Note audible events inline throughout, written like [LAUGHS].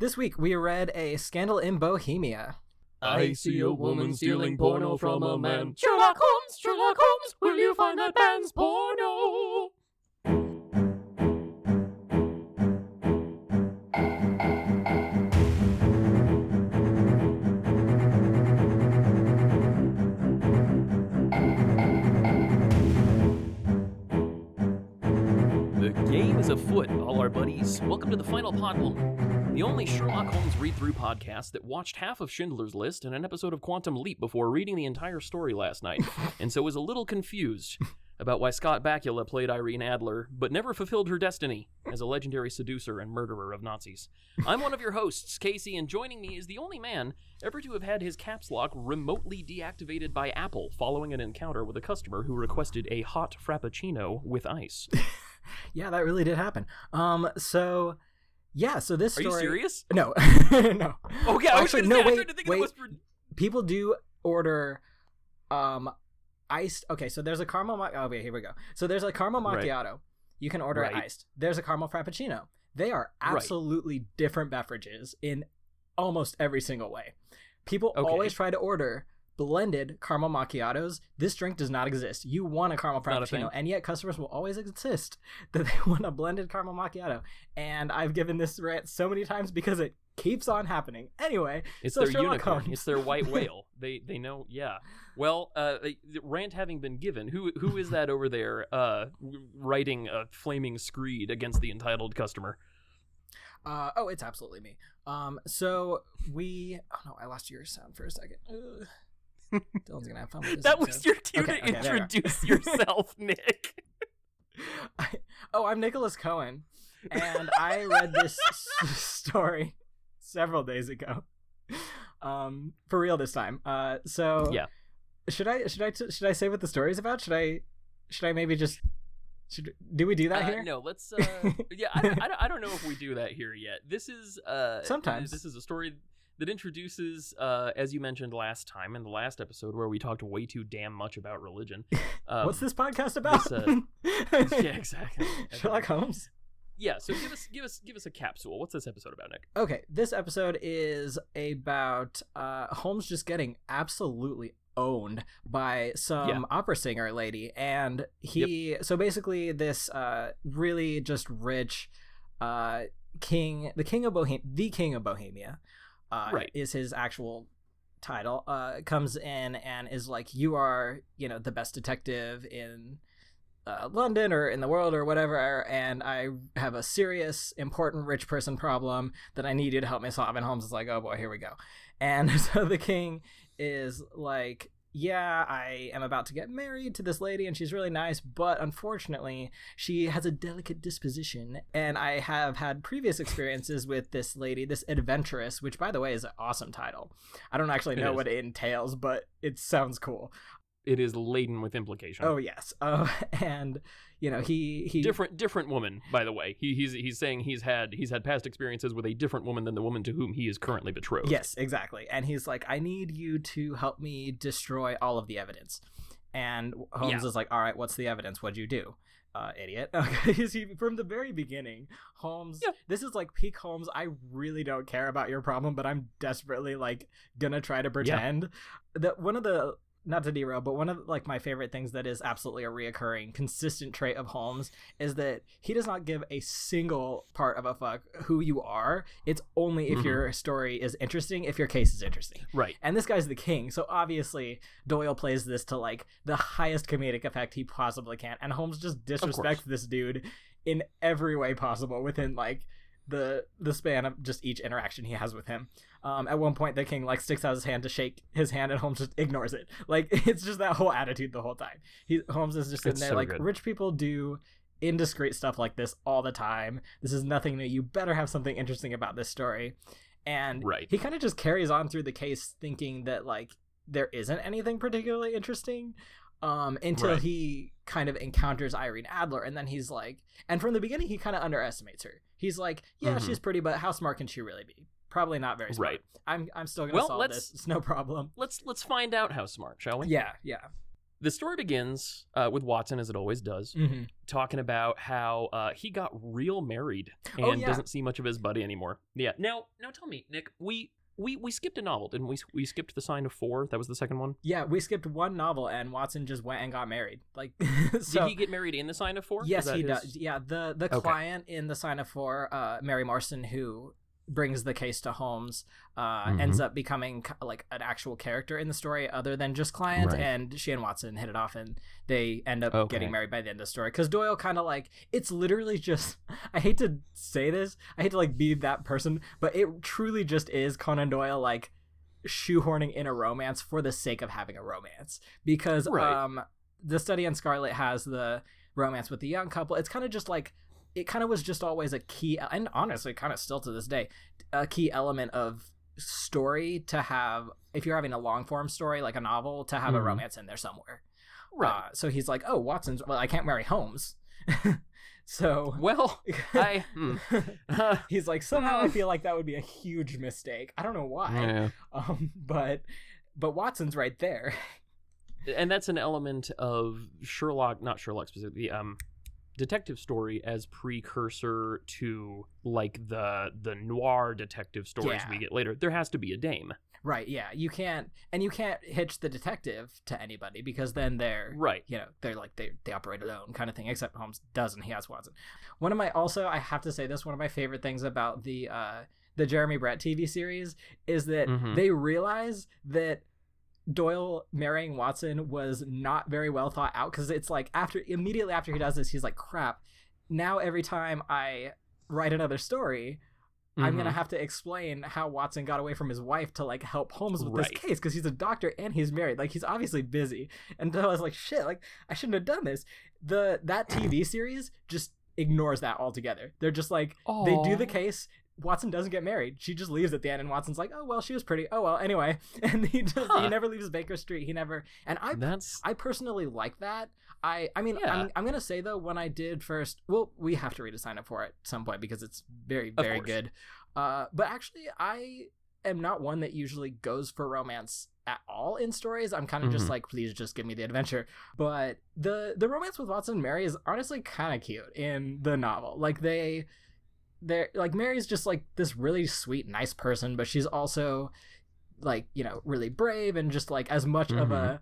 This week we read a scandal in Bohemia. I see a woman stealing porno from a man. Sherlock Holmes, Sherlock Holmes, will you find that man's porno? The game is afoot, all our buddies. Welcome to the final Podlum, the only Sherlock Holmes read-through podcast that watched half of Schindler's List and an episode of Quantum Leap before reading the entire story last night, [LAUGHS] and so was a little confused about why Scott Bakula played Irene Adler, but never fulfilled her destiny as a legendary seducer and murderer of Nazis. I'm one of your hosts, Casey, and joining me is the only man ever to have had his caps lock remotely deactivated by Apple following an encounter with a customer who requested a hot frappuccino with ice. [LAUGHS] Yeah, that really did happen. Um, so yeah, so this Are story. you serious? No, [LAUGHS] no. Okay, I was Actually, gonna no, say, wait, to think wait. it was People do order, um, iced. Okay, so there's a caramel. Ma- oh wait, here we go. So there's a caramel Right. macchiato. You can order it Right. iced. There's a caramel frappuccino. They are Right. absolutely different beverages in almost every single way. People Okay. always try to order blended caramel macchiatos. This drink does not exist. You want a caramel Not a frappuccino, and yet customers will always insist [LAUGHS] that they want a blended caramel macchiato. And I've given this rant so many times because it keeps on happening. Anyway, It's so their Sherlock unicorn. Holmes. It's their white [LAUGHS] whale. They they know. Yeah. Well, uh, the rant having been given, who who is that over there, uh, writing a flaming screed against the entitled customer? Uh, oh, it's absolutely me. Um, so we. Oh no, I lost your sound for a second. Ugh. Dylan's gonna have fun with [LAUGHS] this. That was your cue Okay, to okay, introduce [LAUGHS] yourself, Nick. [LAUGHS] I, oh, I'm Nicholas Cohen, and I read this s- story several days ago. Um, for real this time. Uh, so Yeah. Should I should I t- should I say what the story is about? Should I should I maybe just should do we do that Uh, here? no, let's. Uh, yeah, I, don't- I, I don't know if we do that here yet. This is uh, Sometimes. this is a story that introduces, uh, as you mentioned last time in the last episode where we talked way too damn much about religion. [LAUGHS] Um, What's this podcast about? this, uh, [LAUGHS] yeah, exactly. [LAUGHS] Sherlock Holmes. Yeah, so give us give us give us a capsule. What's this episode about, Nick? Okay, this episode is about uh, Holmes just getting absolutely owned by some Yeah. opera singer lady, and he so basically this uh, really just rich uh, king, the king of Bohem, the king of Bohemia, uh, Right. is his actual title. Uh, comes in and is like, "You are, you know, the best detective in." uh, London or in the world or whatever, and I have a serious, important rich person problem that I need you to help me solve. And Holmes is like, oh boy, here we go. And [LAUGHS] so the king is like, yeah, I am about to get married to this lady, and she's really nice, but unfortunately, she has a delicate disposition. And I have had previous [LAUGHS] experiences with this lady, this adventuress, which, by the way, is an awesome title. I don't actually know is. what it entails, but it sounds cool. It is laden with implication. Oh yes, uh, [LAUGHS] and you know he he different different woman, by the way. He, he's he's saying he's had he's had past experiences with a different woman than the woman to whom he is currently betrothed. Yes, exactly. And he's like, I need you to help me destroy all of the evidence. And Holmes Yeah. is like, All right, what's the evidence? What'd you do? Uh, idiot. [LAUGHS] He, from the very beginning, Holmes, Yeah. this is like peak Holmes. I really don't care about your problem, but I'm desperately like gonna try to pretend. That one of the not to derail, but one of like my favorite things that is absolutely a reoccurring, consistent trait of Holmes is that he does not give a single part of a fuck who you are. It's only if Mhm. your story is interesting, if your case is interesting. Right. And this guy's the king, so obviously Doyle plays this to like the highest comedic effect he possibly can, and Holmes just disrespects this dude in every way possible within like the the span of just each interaction he has with him. Um, at one point, the king like sticks out his hand to shake his hand, and Holmes just ignores it. Like [LAUGHS] it's just that whole attitude the whole time. He Holmes is just sitting It's there so like good. rich people do indiscreet stuff like this all the time. This is nothing new. You better have something interesting about this story. And Right. he kind of just carries on through the case thinking that like there isn't anything particularly interesting um until Right. he kind of encounters Irene Adler and then he's like and from the beginning he kind of underestimates her. He's like, "Yeah, Mhm. she's pretty, but how smart can she really be?" Probably not very smart. Right. I'm I'm still going to Well, solve let's- this. [LAUGHS] It's no problem. Let's let's find out how smart, shall we? Yeah, yeah. the story begins uh, with Watson, as it always does, Mm-hmm. talking about how uh, he got real married and Oh, yeah. doesn't see much of his buddy anymore. Yeah. Now, now tell me, Nick, we we we skipped a novel, didn't we? We skipped the sign of four. That was the second one. Yeah, we skipped one novel and Watson just went and got married. Like, [LAUGHS] so Did he get married in the sign of four? Yes, he his- does. Yeah, the the Okay. client in the Sign of Four, uh, Mary Morstan, who brings the case to Holmes, uh, Mhm. ends up becoming like an actual character in the story, other than just client. Right. And she and Watson hit it off, and they end up Okay. getting married by the end of the story. Because Doyle kind of like it's literally just. [LAUGHS] I hate to say this. I hate to like be that person, but it truly just is Conan Doyle like shoehorning in a romance for the sake of having a romance because Right. um the study on scarlet has the romance with the young couple it's kind of just like it kind of was just always a key and honestly kind of still to this day a key element of story to have if you're having a long form story like a novel to have a Mhm. romance in there somewhere Right. Uh, so he's like oh watson's well i can't marry holmes [LAUGHS] so well, I. hmm. [LAUGHS] Uh, he's like somehow i feel like that would be a huge mistake i don't know why yeah. um but but watson's right there and that's an element of Sherlock, not Sherlock specifically, um, detective story as precursor to like the the noir detective stories Yeah. we get later. There has to be a dame, right yeah you can't and you can't hitch the detective to anybody because then they're right? you know they're like they, they operate alone kind of thing except holmes doesn't he has watson one of my also i have to say this one of my favorite things about the uh the jeremy brett tv series is that Mhm. they realize that doyle marrying watson was not very well thought out because it's like after immediately after he does this he's like crap now every time i write another story I'm gonna Mhm. have to explain how Watson got away from his wife to like help Holmes with Right. this case because he's a doctor and he's married. Like he's obviously busy. And so I was like, shit, like I shouldn't have done this. The that TV series just ignores that altogether. They're just like they do the case. Watson doesn't get married. She just leaves at the end, and Watson's like, "Oh well, she was pretty. Oh well, anyway." [LAUGHS] And he just he never leaves Baker Street. He never. And I That's I personally like that. I I mean Yeah. I'm, I'm gonna say though when I did first well we have to read a sign up for it at some point because it's very very good. Uh, but actually I am not one that usually goes for romance at all in stories. I'm kind of just Mhm. like please just give me the adventure. But the the romance with Watson and Mary is honestly kind of cute in the novel. Like they they're like Mary's just like this really sweet nice person, but she's also like you know really brave and just like as much of a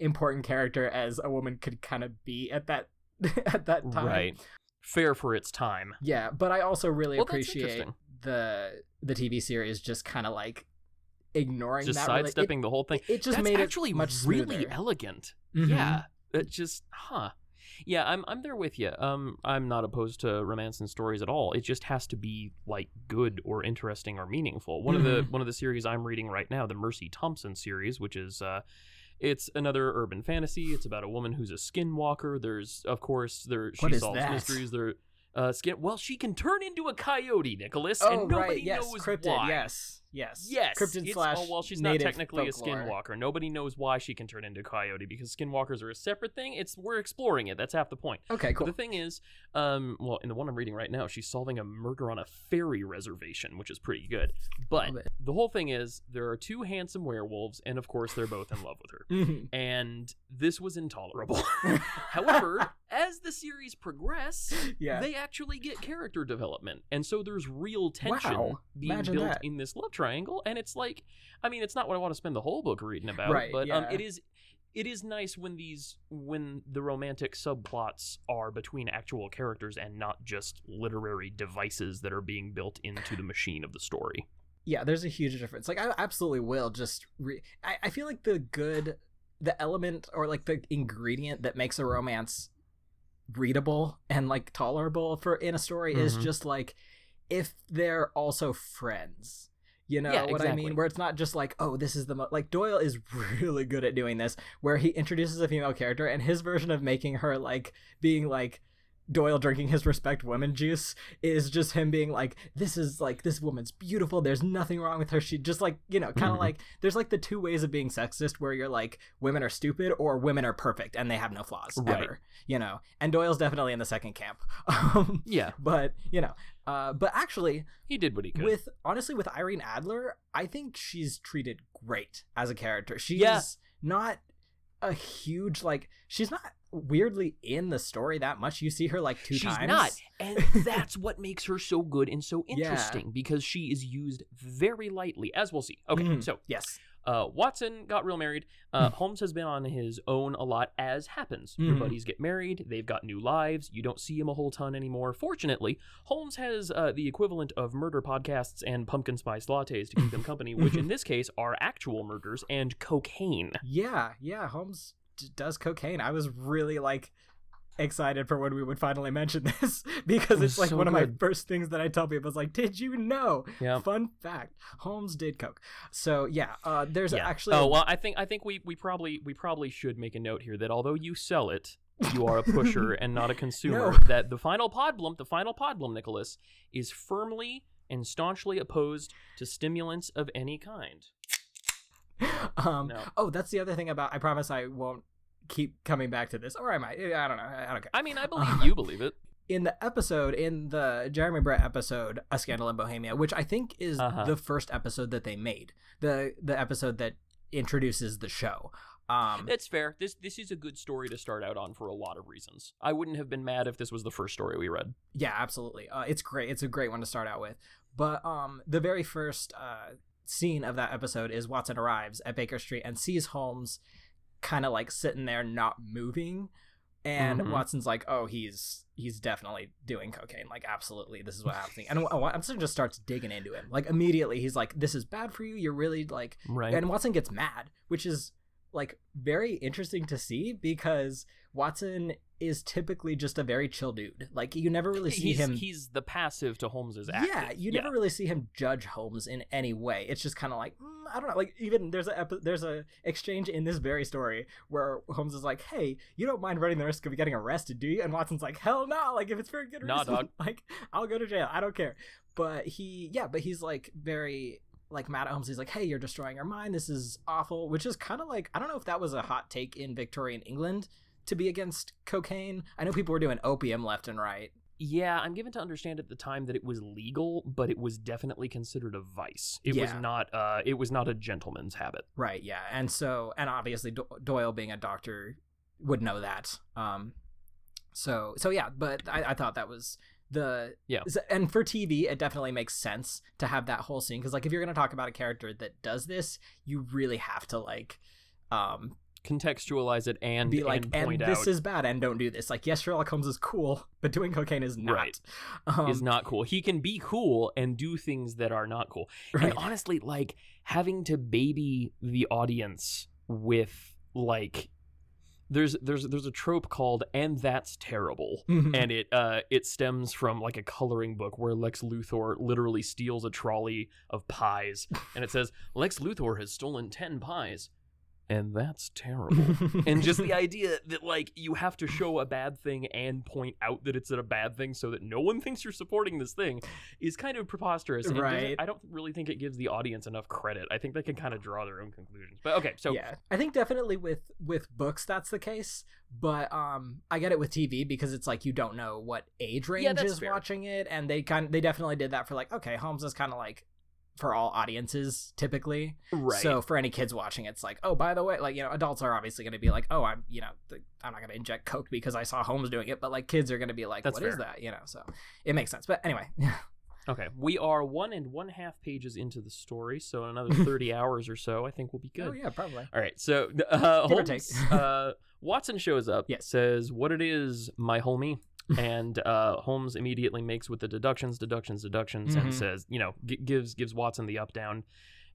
important character as a woman could kind of be at that [LAUGHS] at that time. right. Fair for its time. Yeah, but I also really Well, appreciate the the TV series just kind of like ignoring Just that. rela- sidestepping the whole thing. It, it just That's made actually it much really smoother. elegant. Mhm. Yeah. It just huh. Yeah, I'm I'm there with you. Um I'm not opposed to romance and stories at all. It just has to be like good or interesting or meaningful. One of the Mhm. one of the series I'm reading right now, the Mercy Thompson series, which is uh it's another urban fantasy. It's about a woman who's a skinwalker. There's of course there she solves that? mysteries. There uh skin well she can turn into a coyote, Nicholas, Oh and nobody right, yes, knows cryptid, why. yes, yes, Yes. it's- slash. oh, well, she's not technically folklore. a skinwalker. Nobody knows why she can turn into a coyote because skinwalkers are a separate thing. It's we're exploring it. That's half the point. Okay, But cool. the thing is, um, well, in the one I'm reading right now, she's solving a murder on a fairy reservation, which is pretty good. But the whole thing is, there are two handsome werewolves, and of course, they're both in love with her. Mhm. [LAUGHS] And this was intolerable. [LAUGHS] However, as the series progress, [LAUGHS] yeah, they actually get character development. And so there's real tension Wow. being Imagine built that. in this love triangle. And it's like i mean it's not what i want to spend the whole book reading about Right, but um, it is it is nice when these when the romantic subplots are between actual characters and not just literary devices that are being built into the machine of the story. Yeah there's a huge difference. Like i absolutely will just re- I, I feel like the good the element or like the ingredient that makes a romance readable and like tolerable for in a story is Mhm. just like if they're also friends you know Yeah, what i mean where it's not just like oh this is the mo-. like doyle is [LAUGHS] really good at doing this where he introduces a female character and his version of making her like being like Doyle drinking his respect women juice is just him being like, this is like this woman's beautiful. There's nothing wrong with her. She just like you know, kind of Mhm. like there's like the two ways of being sexist where you're like women are stupid or women are perfect and they have no flaws Right. ever. You know, and Doyle's definitely in the second camp. [LAUGHS] Um, yeah but you know, uh, but actually, he did what he could with honestly with Irene Adler, I think she's treated great as a character. She's Yeah. not a huge like she's not weirdly in the story that much. You see her like two She's times. not, and [LAUGHS] that's what makes her so good and so Yeah. interesting because she is used very lightly, as we'll see. Okay, Mhm. so Yes. Uh, Watson got real married. Uh, Holmes has been on his own a lot, as happens. Your Mhm. buddies get married, they've got new lives. You don't see him a whole ton anymore. Fortunately, Holmes has uh, the equivalent of murder podcasts and pumpkin spice lattes to keep him [LAUGHS] company, which in this case are actual murders and cocaine. Yeah, yeah. Holmes d- does cocaine. I was really like excited for when we would finally mention [LAUGHS] this because It it's like so one of my first things that I tell people. is like, did you know? Yeah. Fun fact: Holmes did coke. So yeah, uh, there's Yeah. actually. Oh well, I think I think we, we probably we probably should make a note here that although you sell it, you are a pusher [LAUGHS] and not a consumer. No. That the final podblum, the final podblum, Nicholas, is firmly and staunchly opposed to stimulants of any kind. [LAUGHS] um, No. Oh, that's the other thing about. I promise I won't keep coming back to this, or I might. I don't know. I don't care. I mean, I believe you believe it. [LAUGHS] in the episode in the Jeremy Brett episode A Scandal in Bohemia, which I think is Uh-huh. the first episode that they made. The the episode that introduces the show. Um That's fair. This this is a good story to start out on for a lot of reasons. I wouldn't have been mad if this was the first story we read. yeah, absolutely. Uh, it's great. It's a great one to start out with. But um the very first uh scene of that episode is Watson arrives at Baker Street and sees Holmes kind of like sitting there not moving and Mhm. Watson's like, "Oh, he's he's definitely doing cocaine. Like, absolutely, this is what happening." And Watson just starts digging into him. Like immediately, he's like, "This is bad for you. You're really like." Right. And Watson gets mad, which is like very interesting to see because Watson is typically just a very chill dude. Like you never really see he's, him. he's the passive to Holmes's active. Yeah, you never really see him judge Holmes in any way. It's just kind of like mm, I don't know. Like even there's a there's a exchange in this very story where Holmes is like, "Hey, you don't mind running the risk of getting arrested, do you?" And Watson's like, "Hell no! Like if it's for a good Nah, reason, dog. [LAUGHS] like I'll go to jail. I don't care." But he, yeah, but he's like very like mad at Holmes. He's like, "Hey, you're destroying our mind. This is awful." Which is kind of like I don't know if that was a hot take in Victorian England to be against cocaine. I know people were doing opium left and right. Yeah, I'm given to understand at the time that it was legal, but it was definitely considered a vice. It was not. Uh, it was not a gentleman's habit. Right, yeah. And so, and obviously Do- Doyle being a doctor would know that. Um, so, so yeah, but I, I thought that was the, Yeah. And for TV, it definitely makes sense to have that whole scene. Cause like, if you're going to talk about a character that does this, you really have to like, um, Contextualize it and be like, and and, this out is bad and don't do this. Like, yes, Sherlock Holmes is cool, but doing cocaine is not. Right. Um, is not cool. He can be cool and do things that are not cool. right. And honestly, like having to baby the audience with like there's there's there's a trope called and that's terrible. Mhm. And it uh it stems from like a coloring book where Lex Luthor literally steals a trolley of pies and it says Lex Luthor has stolen 10 pies and that's [LAUGHS] terrible. and just the [LAUGHS] idea that like you have to show a bad thing and point out that it's a bad thing so that no one thinks you're supporting this thing is kind of preposterous and Right. i don't really think it gives the audience enough credit i think they can kind of draw their own conclusions but okay so yeah i think definitely with with books that's the case but um i get it with tv because it's like you don't know what age range that's is fair. watching it and they kind they definitely did that for like okay holmes is kind of like for all audiences typically. Right. so for any kids watching it's like oh by the way like you know adults are obviously going to be like oh i'm you know the, i'm not going to inject coke because i saw holmes doing it but like kids are going to be like That's "What is fair. that? You know so it makes sense. But anyway. [LAUGHS] Okay we are one and one half pages into the story so in another [LAUGHS] 30 hours or so i think we'll be good. oh yeah probably. All right so uh Holmes, [LAUGHS] uh watson shows up Yes. says what it is my homie [LAUGHS] and uh, Holmes immediately makes with the deductions, deductions, deductions, and Mhm. says, you know, g- gives gives Watson the up down,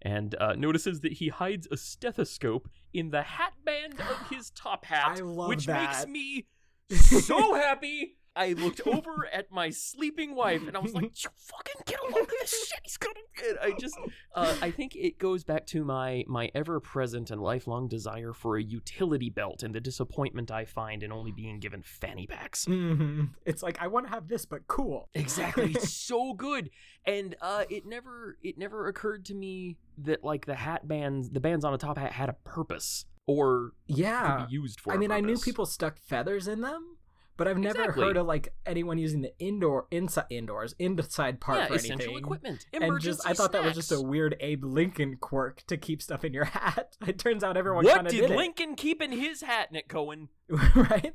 and uh, notices that he hides a stethoscope in the hat band of his top hat, I love which makes me [LAUGHS] so happy. I looked over at my sleeping wife and I was like, "You fucking get a load of this shit." He's gonna. And I just, uh, I think it goes back to my my ever present and lifelong desire for a utility belt and the disappointment I find in only being given fanny packs. hmm it's like i want to have this but cool Exactly. [LAUGHS] It's so good. And uh it never it never occurred to me that like the hat bands the bands on a top hat had a purpose or yeah could be used for I mean, I knew people stuck feathers in them, but I've never Exactly. heard of like anyone using the indoor inside indoors inside part yeah, for essential anything. equipment. And just I thought that was just a weird Abe Lincoln quirk to keep stuff in your [LAUGHS] hat. It turns out everyone What kind of did did Lincoln keep in his hat, Nick Cohen? [LAUGHS] right?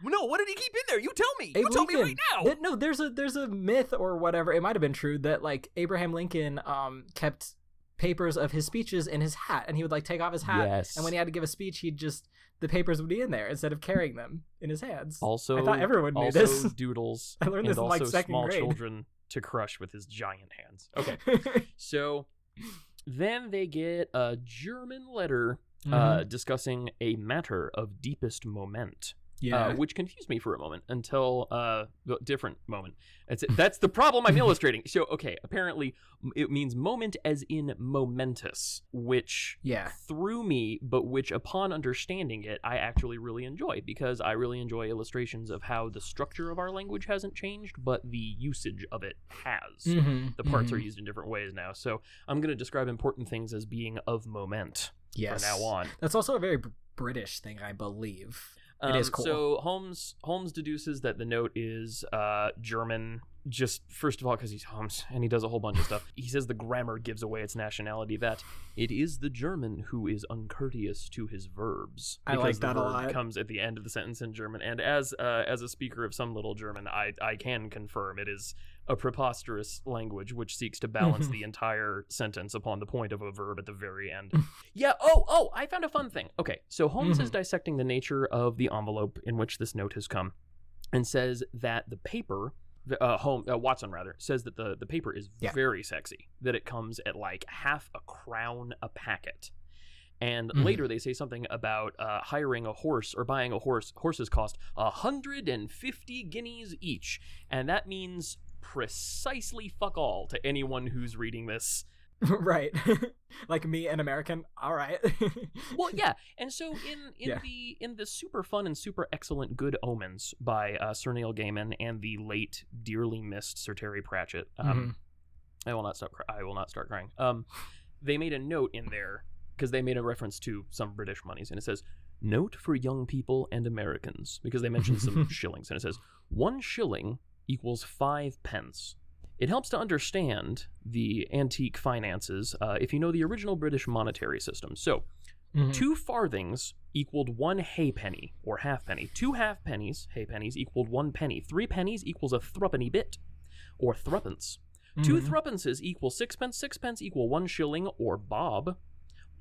No, what did he keep in there? You tell me. Abe you tell me Lincoln. right now. No, there's a there's a myth or whatever. It might have been true that like Abraham Lincoln um kept papers of his speeches in his hat, and he would like take off his hat, Yes. and when he had to give a speech, he'd just the papers would be in there instead of carrying them in his hands. also, I thought everyone knew also this. [LAUGHS] doodles I learned this in, like, second small grade. children to crush with his giant hands. Okay, [LAUGHS] so then they get a German letter Mm-hmm. uh, discussing a matter of deepest moment. Yeah. uh, which confused me for a moment until uh, the different moment. That's [LAUGHS] that's the problem I'm illustrating. So okay, apparently it means moment as in momentous, which yeah. threw me, but which upon understanding it, I actually really enjoy because I really enjoy illustrations of how the structure of our language hasn't changed, but the usage of it has. Mm-hmm. The parts are used in different ways now. So I'm going to describe important things as being of moment yes. from now on. That's also a very British thing, I believe. It is Um, cool. So Holmes Holmes deduces that the note is uh, German. Just first of all, because he's Holmes and he does a whole bunch of stuff. He says the grammar gives away its nationality. That it is the German who is uncourteous to his verbs. I like because the that a verb lot. Comes at the end of the sentence in German, and as uh, as a speaker of some little German, I I can confirm it is a preposterous language which seeks to balance the entire sentence upon the point of a verb at the very end. yeah. Oh, oh, I found a fun thing. Okay, so Holmes is Mhm. dissecting the nature of the envelope in which this note has come, and says that the paper. Uh, home uh, Watson rather says that the the paper is Yeah. very sexy. That it comes at like half a crown a packet, and Mhm. later they say something about uh, hiring a horse or buying a horse. Horses cost a hundred and fifty guineas each, and that means precisely fuck all to anyone who's reading this. [LAUGHS] right. [LAUGHS] like me, an American. All right. [LAUGHS] Well, yeah, and so in in Yeah. the in the super fun and super excellent Good Omens by uh, Sir Neil Gaiman and the late dearly missed Sir Terry Pratchett. Um, Mm-hmm. I will not stop. Cry- I will not start crying. Um, they made a note in there because they made a reference to some British monies, and it says note for young people and Americans because they mentioned some shillings, and it says one shilling equals five pence. It helps to understand the antique finances uh, if you know the original British monetary system. So, Mhm. two farthings equaled one halfpenny or halfpenny. Two halfpennies, halfpennies, equaled one penny. Three pennies equals a threepenny bit or threepence. Two Mhm. threepences equal sixpence. Sixpence equal one shilling or bob.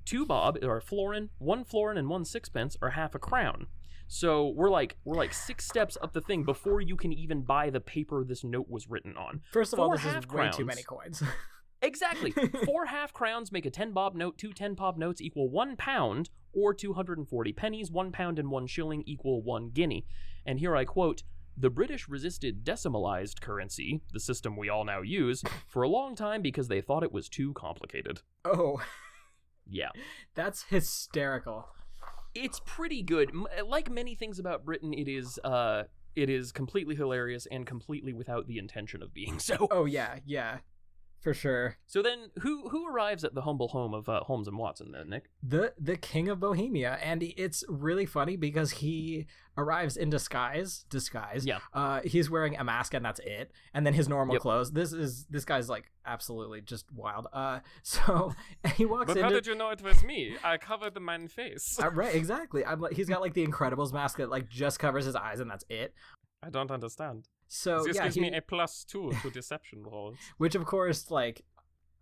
Two bob or a florin. One florin and one sixpence are half a crown. So we're like we're like six steps up the thing before you can even buy the paper this note was written on. First of all, four this is way half too many coins. [LAUGHS] Exactly. Four half crowns make a 10 bob note. Two 10 bob notes equal one pound, or 240 pennies. One pound and one shilling equal one guinea. And here I quote The British resisted decimalized currency, the system we all now use, [LAUGHS] for a long time because they thought it was too complicated. oh, Yeah. [LAUGHS] that's hysterical. It's pretty good. Like many things about Britain, it is. Uh, it is completely hilarious and completely without the intention of being [LAUGHS] so. Oh yeah, yeah, for sure. So then, who who arrives at the humble home of uh, Holmes and Watson? Then Nick. the the king of bohemia and it's really funny because he arrives in disguise disguise Yeah. uh he's wearing a mask and that's it and then his normal Yep. clothes this is this guy's like absolutely just wild uh [LAUGHS] so he walks in. but into how did you know it was me? I covered the man's face. uh, right [LAUGHS] exactly i'm like he's got like the incredibles mask that like just covers his eyes and that's it I don't understand. so yeah gives he, plus two to deception rolls. [LAUGHS] which of course like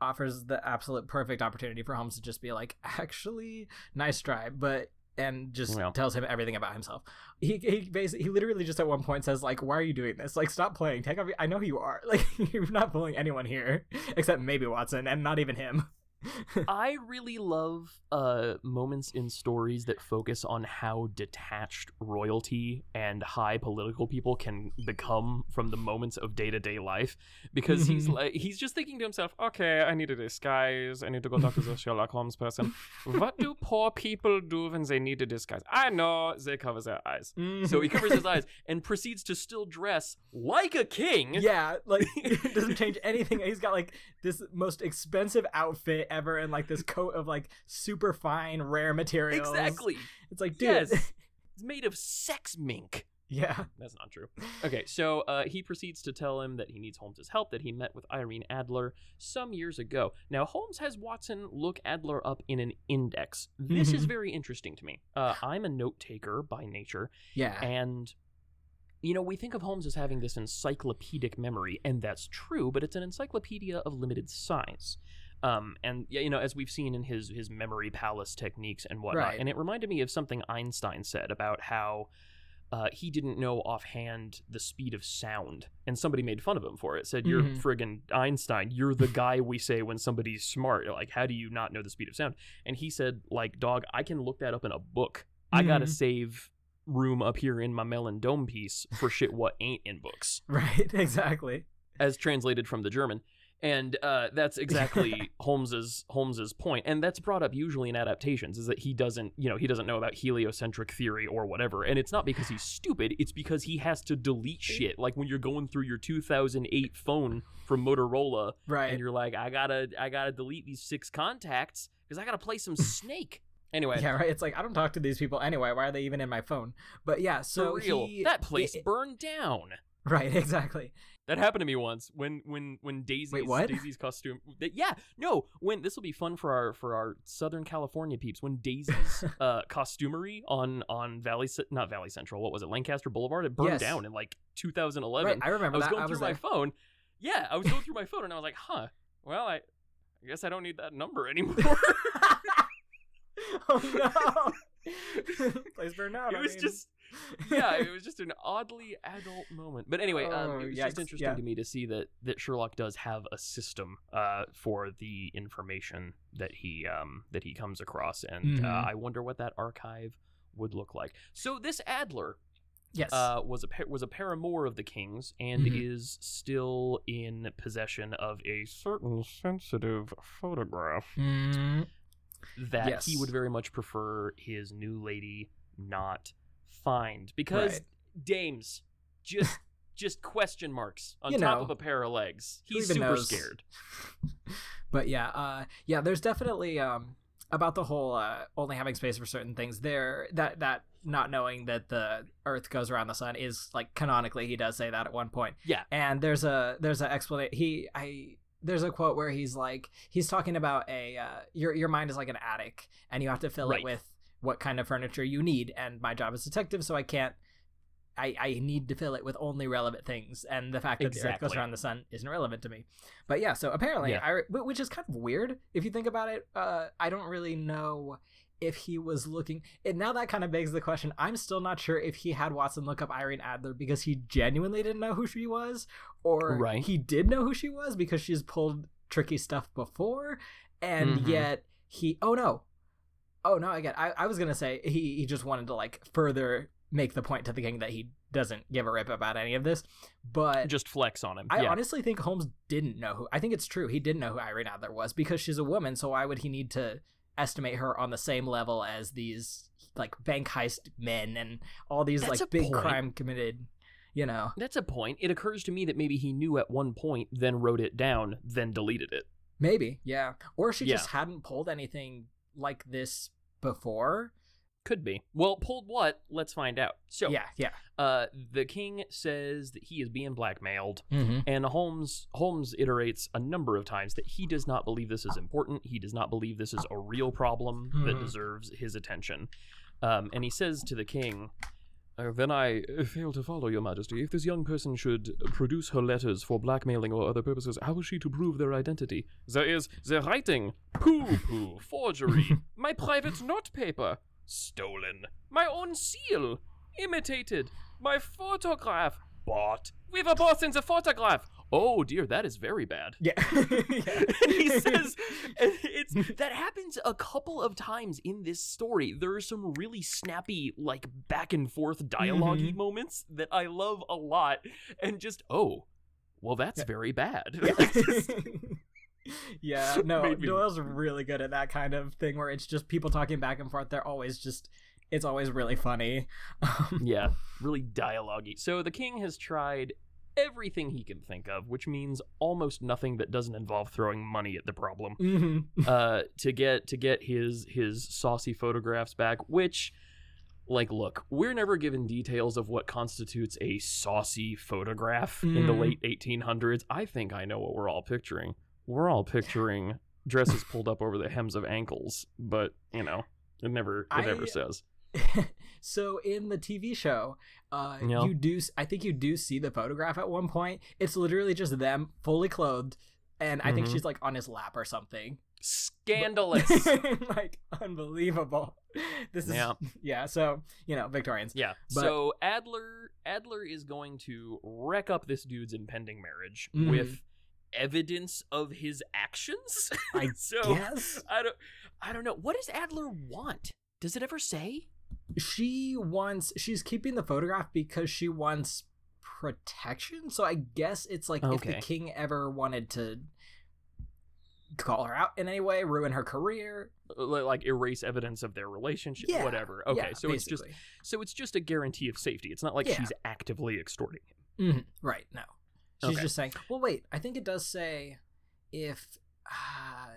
offers the absolute perfect opportunity for Holmes to just be like, actually, nice try, but and just Yeah. tells him everything about himself. He he basically he literally just at one point says like, "Why are you doing this? Like, stop playing. Take off. Your- I know who you are. [LAUGHS] Like, [LAUGHS] you're not fooling anyone here except maybe Watson, and not even him." [LAUGHS] I really love uh, moments in stories that focus on how detached royalty and high political people can become from the moments of day to day life. Because he's like, he's just thinking to himself, "Okay, I need a disguise. I need to go talk to the [LAUGHS] Sherlock Holmes person. What do poor people do when they need a disguise? I know they cover their eyes." So he covers his eyes [LAUGHS] and proceeds to still dress like a king. Yeah, like it doesn't change anything. He's got like this most expensive outfit ever and like this coat of like super fine rare materials. Exactly. It's like, dude. Yes. [LAUGHS] It's made of sex mink. Yeah. That's not true. Okay, so uh, he proceeds to tell him that he needs Holmes's help, that he met with Irene Adler some years ago. Now, Holmes has Watson look Adler up in an index. This is Mhm. very interesting to me. Uh, I'm a note taker by nature, Yeah. and you know, we think of Holmes as having this encyclopedic memory, and that's true, but it's an encyclopedia of limited size. Um, and yeah, you know, as we've seen in his his memory palace techniques and whatnot, Right. and it reminded me of something Einstein said about how uh, he didn't know offhand the speed of sound, and somebody made fun of him for it. Said, "You're Mhm. friggin' Einstein. You're the guy we say when somebody's smart. Like, how do you not know the speed of sound?" And he said, "Like, dog, I can look that up in a book. I gotta Mhm. save room up here in my melon dome piece for shit what ain't in books, [LAUGHS] Right. Exactly. as translated from the German." And uh, that's [LAUGHS] exactly Holmes's Holmes's point, and that's brought up usually in adaptations is that he doesn't, you know, he doesn't know about heliocentric theory or whatever, and it's not because he's stupid; it's because he has to delete shit. Like when you're going through your 2008 phone from Motorola, Right. and you're like, I gotta, I gotta delete these six contacts because I gotta play some [LAUGHS] Snake. Anyway, Yeah, right. It's like I don't talk to these people anyway. Why are they even in my phone? But yeah, so for real, he- that place it- burned down. right, [LAUGHS] exactly. That happened to me once when when when Daisy's what? Daisy's costume. that- Yeah, no. When this will be fun for our for our Southern California peeps. When Daisy's [LAUGHS] uh, costumery on on Valley not Valley Central, what was it, Lancaster Boulevard? It burned Yes. down in like 2011. Right, I remember I was that. going I through was my there. phone. Yeah, I was going through my phone and I was like, huh. Well, I, I guess I don't need that number anymore. [LAUGHS] oh no! [LAUGHS] Place burned out. it I was mean- just [LAUGHS] yeah, it was just an oddly adult moment. But anyway, um, Oh, it was yikes, just interesting yeah. to me to see that that Sherlock does have a system uh, for the information that he um, that he comes across, and uh, Mhm. I wonder what that archive would look like. So this Adler yes. uh, was a was a paramour of the king's and Mhm. is still in possession of a certain sensitive photograph Mm, that he would very much prefer his new lady not find because Right. dames just [LAUGHS] just question marks on You top know, of a pair of legs. He's super knows? scared. [LAUGHS] but yeah, uh, yeah. There's definitely um about the whole uh, only having space for certain things. There that that not knowing that the Earth goes around the sun is like canonically he does say that at one point. Yeah. and there's a there's an explanation. He I there's a quote where he's like he's talking about a uh, your your mind is like an attic and you have to fill Right. it with what kind of furniture you need. And my job is detective, so I can't. I, I need to fill it with only relevant things, and the fact that the Earth goes around the sun isn't relevant to me. But yeah, so apparently, Yeah. I, which is kind of weird if you think about it. Uh, I don't really know if he was looking. And now that kind of begs the question. I'm still not sure if he had Watson look up Irene Adler because he genuinely didn't know who she was, or Right. he did know who she was because she's pulled tricky stuff before, and Mhm. yet he. Oh no, oh no! Again, I, I was gonna say he he just wanted to like further make the point to the king that he doesn't give a rip about any of this, but Just flex on him. I yeah. honestly think Holmes didn't know who. I think it's true. He didn't know who Irene Adler was because she's a woman. So why would he need to estimate her on the same level as these like bank heist men and all these That's like big point. crime committed? You know, That's a point. It occurs to me that maybe he knew at one point, then wrote it down, then deleted it. maybe yeah, or she Yeah. just hadn't pulled anything like this before. Could be. Well, pulled what? Let's find out. So, yeah, yeah. uh, the king says that he is being blackmailed, Mm-hmm. and Holmes Holmes iterates a number of times that he does not believe this is important. He does not believe this is a real problem that Mhm. deserves his attention. Um, and he says to the king, uh, "Then I uh, fail to follow your Majesty. If this young person should produce her letters for blackmailing or other purposes, how is she to prove their identity? There is the writing, pooh pooh, [LAUGHS] forgery, my private note paper, stolen, my own seal, imitated, my photograph, bought. We've a boss in the photograph. Oh dear, that is very bad. Yeah. and [LAUGHS] he says it's [LAUGHS] that happens a couple of times in this story there are some really snappy like back and forth dialogue Mhm. moments that i love a lot and just oh well that's Yeah. very bad yeah, [LAUGHS] no, Made me- Doyle's really good at that kind of thing where it's just people talking back and forth. They're always just, it's always really funny. Um, yeah really dialogue so the king has tried everything he can think of which means almost nothing that doesn't involve throwing money at the problem mhm. [LAUGHS] uh, to get to get his his saucy photographs back, which like, look, we're never given details of what constitutes a saucy photograph in the Mm. late 1800s. I think I know what we're all picturing. We're all picturing dresses pulled up over the hems of ankles, but you know, it never it I- never says. [LAUGHS] so in the TV show, uh, Yeah. you do. I think you do see the photograph at one point. It's literally just them fully clothed, and I think Mhm. she's like on his lap or something. Scandalous. [LAUGHS] like unbelievable. This is Yeah. [LAUGHS] yeah. So you know, Victorians. Yeah. But- so Adler Adler is going to wreck up this dude's impending marriage Mhm. with evidence of his actions. I so Yes. I don't I don't know. What does Adler want? Does it ever say? She wants. She's keeping the photograph because she wants protection. So I guess it's like if the king ever wanted to call her out in any way, ruin her career. Like erase evidence of their relationship, Yeah, whatever. Okay, yeah, so it's just so it's just a guarantee of safety. It's not like Yeah. she's actively extorting him. Mhm, right. No, she's Okay. just saying. Well, wait. I think it does say if uh,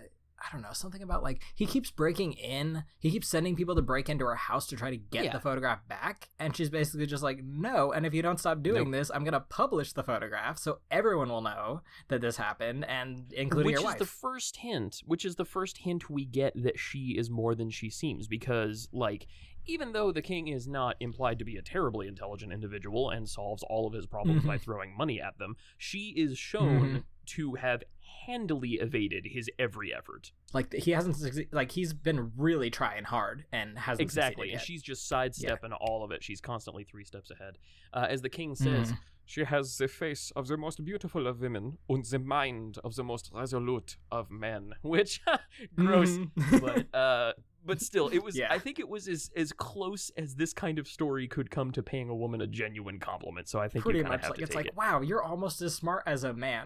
I don't know something about like he keeps breaking in. He keeps sending people to break into her house to try to get Yeah. the photograph back, and she's basically just like, no. And if you don't stop doing Nope. this, I'm gonna publish the photograph so everyone will know that this happened, and including which your is the first hint which is the first hint we get that she is more than she seems because like even though the king is not implied to be a terribly intelligent individual and solves all of his problems by [LAUGHS] throwing money at them she is shown Mhm. to have handily evaded his every effort like he hasn't like he's been really trying hard and hasn't exactly and she's just sidestepping all of it she's constantly three steps ahead uh, as the king says Mhm. She has the face of the most beautiful of women and the mind of the most resolute of men. [LAUGHS] Which, [LAUGHS] gross. Mhm. But [LAUGHS] uh, but still, it was. Yeah. I think it was as as close as this kind of story could come to paying a woman a genuine compliment. So I think pretty much have like it's like it. wow you're almost as smart as a man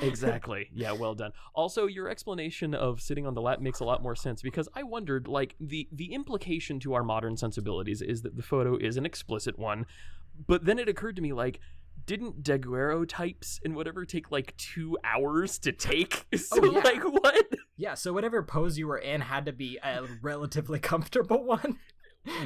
exactly. [LAUGHS] Yeah, well done. Also, your explanation of sitting on the lap makes a lot more sense because I wondered, like, the the implication to our modern sensibilities is that the photo is an explicit one, but then it occurred to me, like, didn't daguerreotypes and whatever take like two hours to take? [LAUGHS] So, Oh, yeah. like, what? yeah so whatever pose you were in had to be a relatively [LAUGHS] comfortable one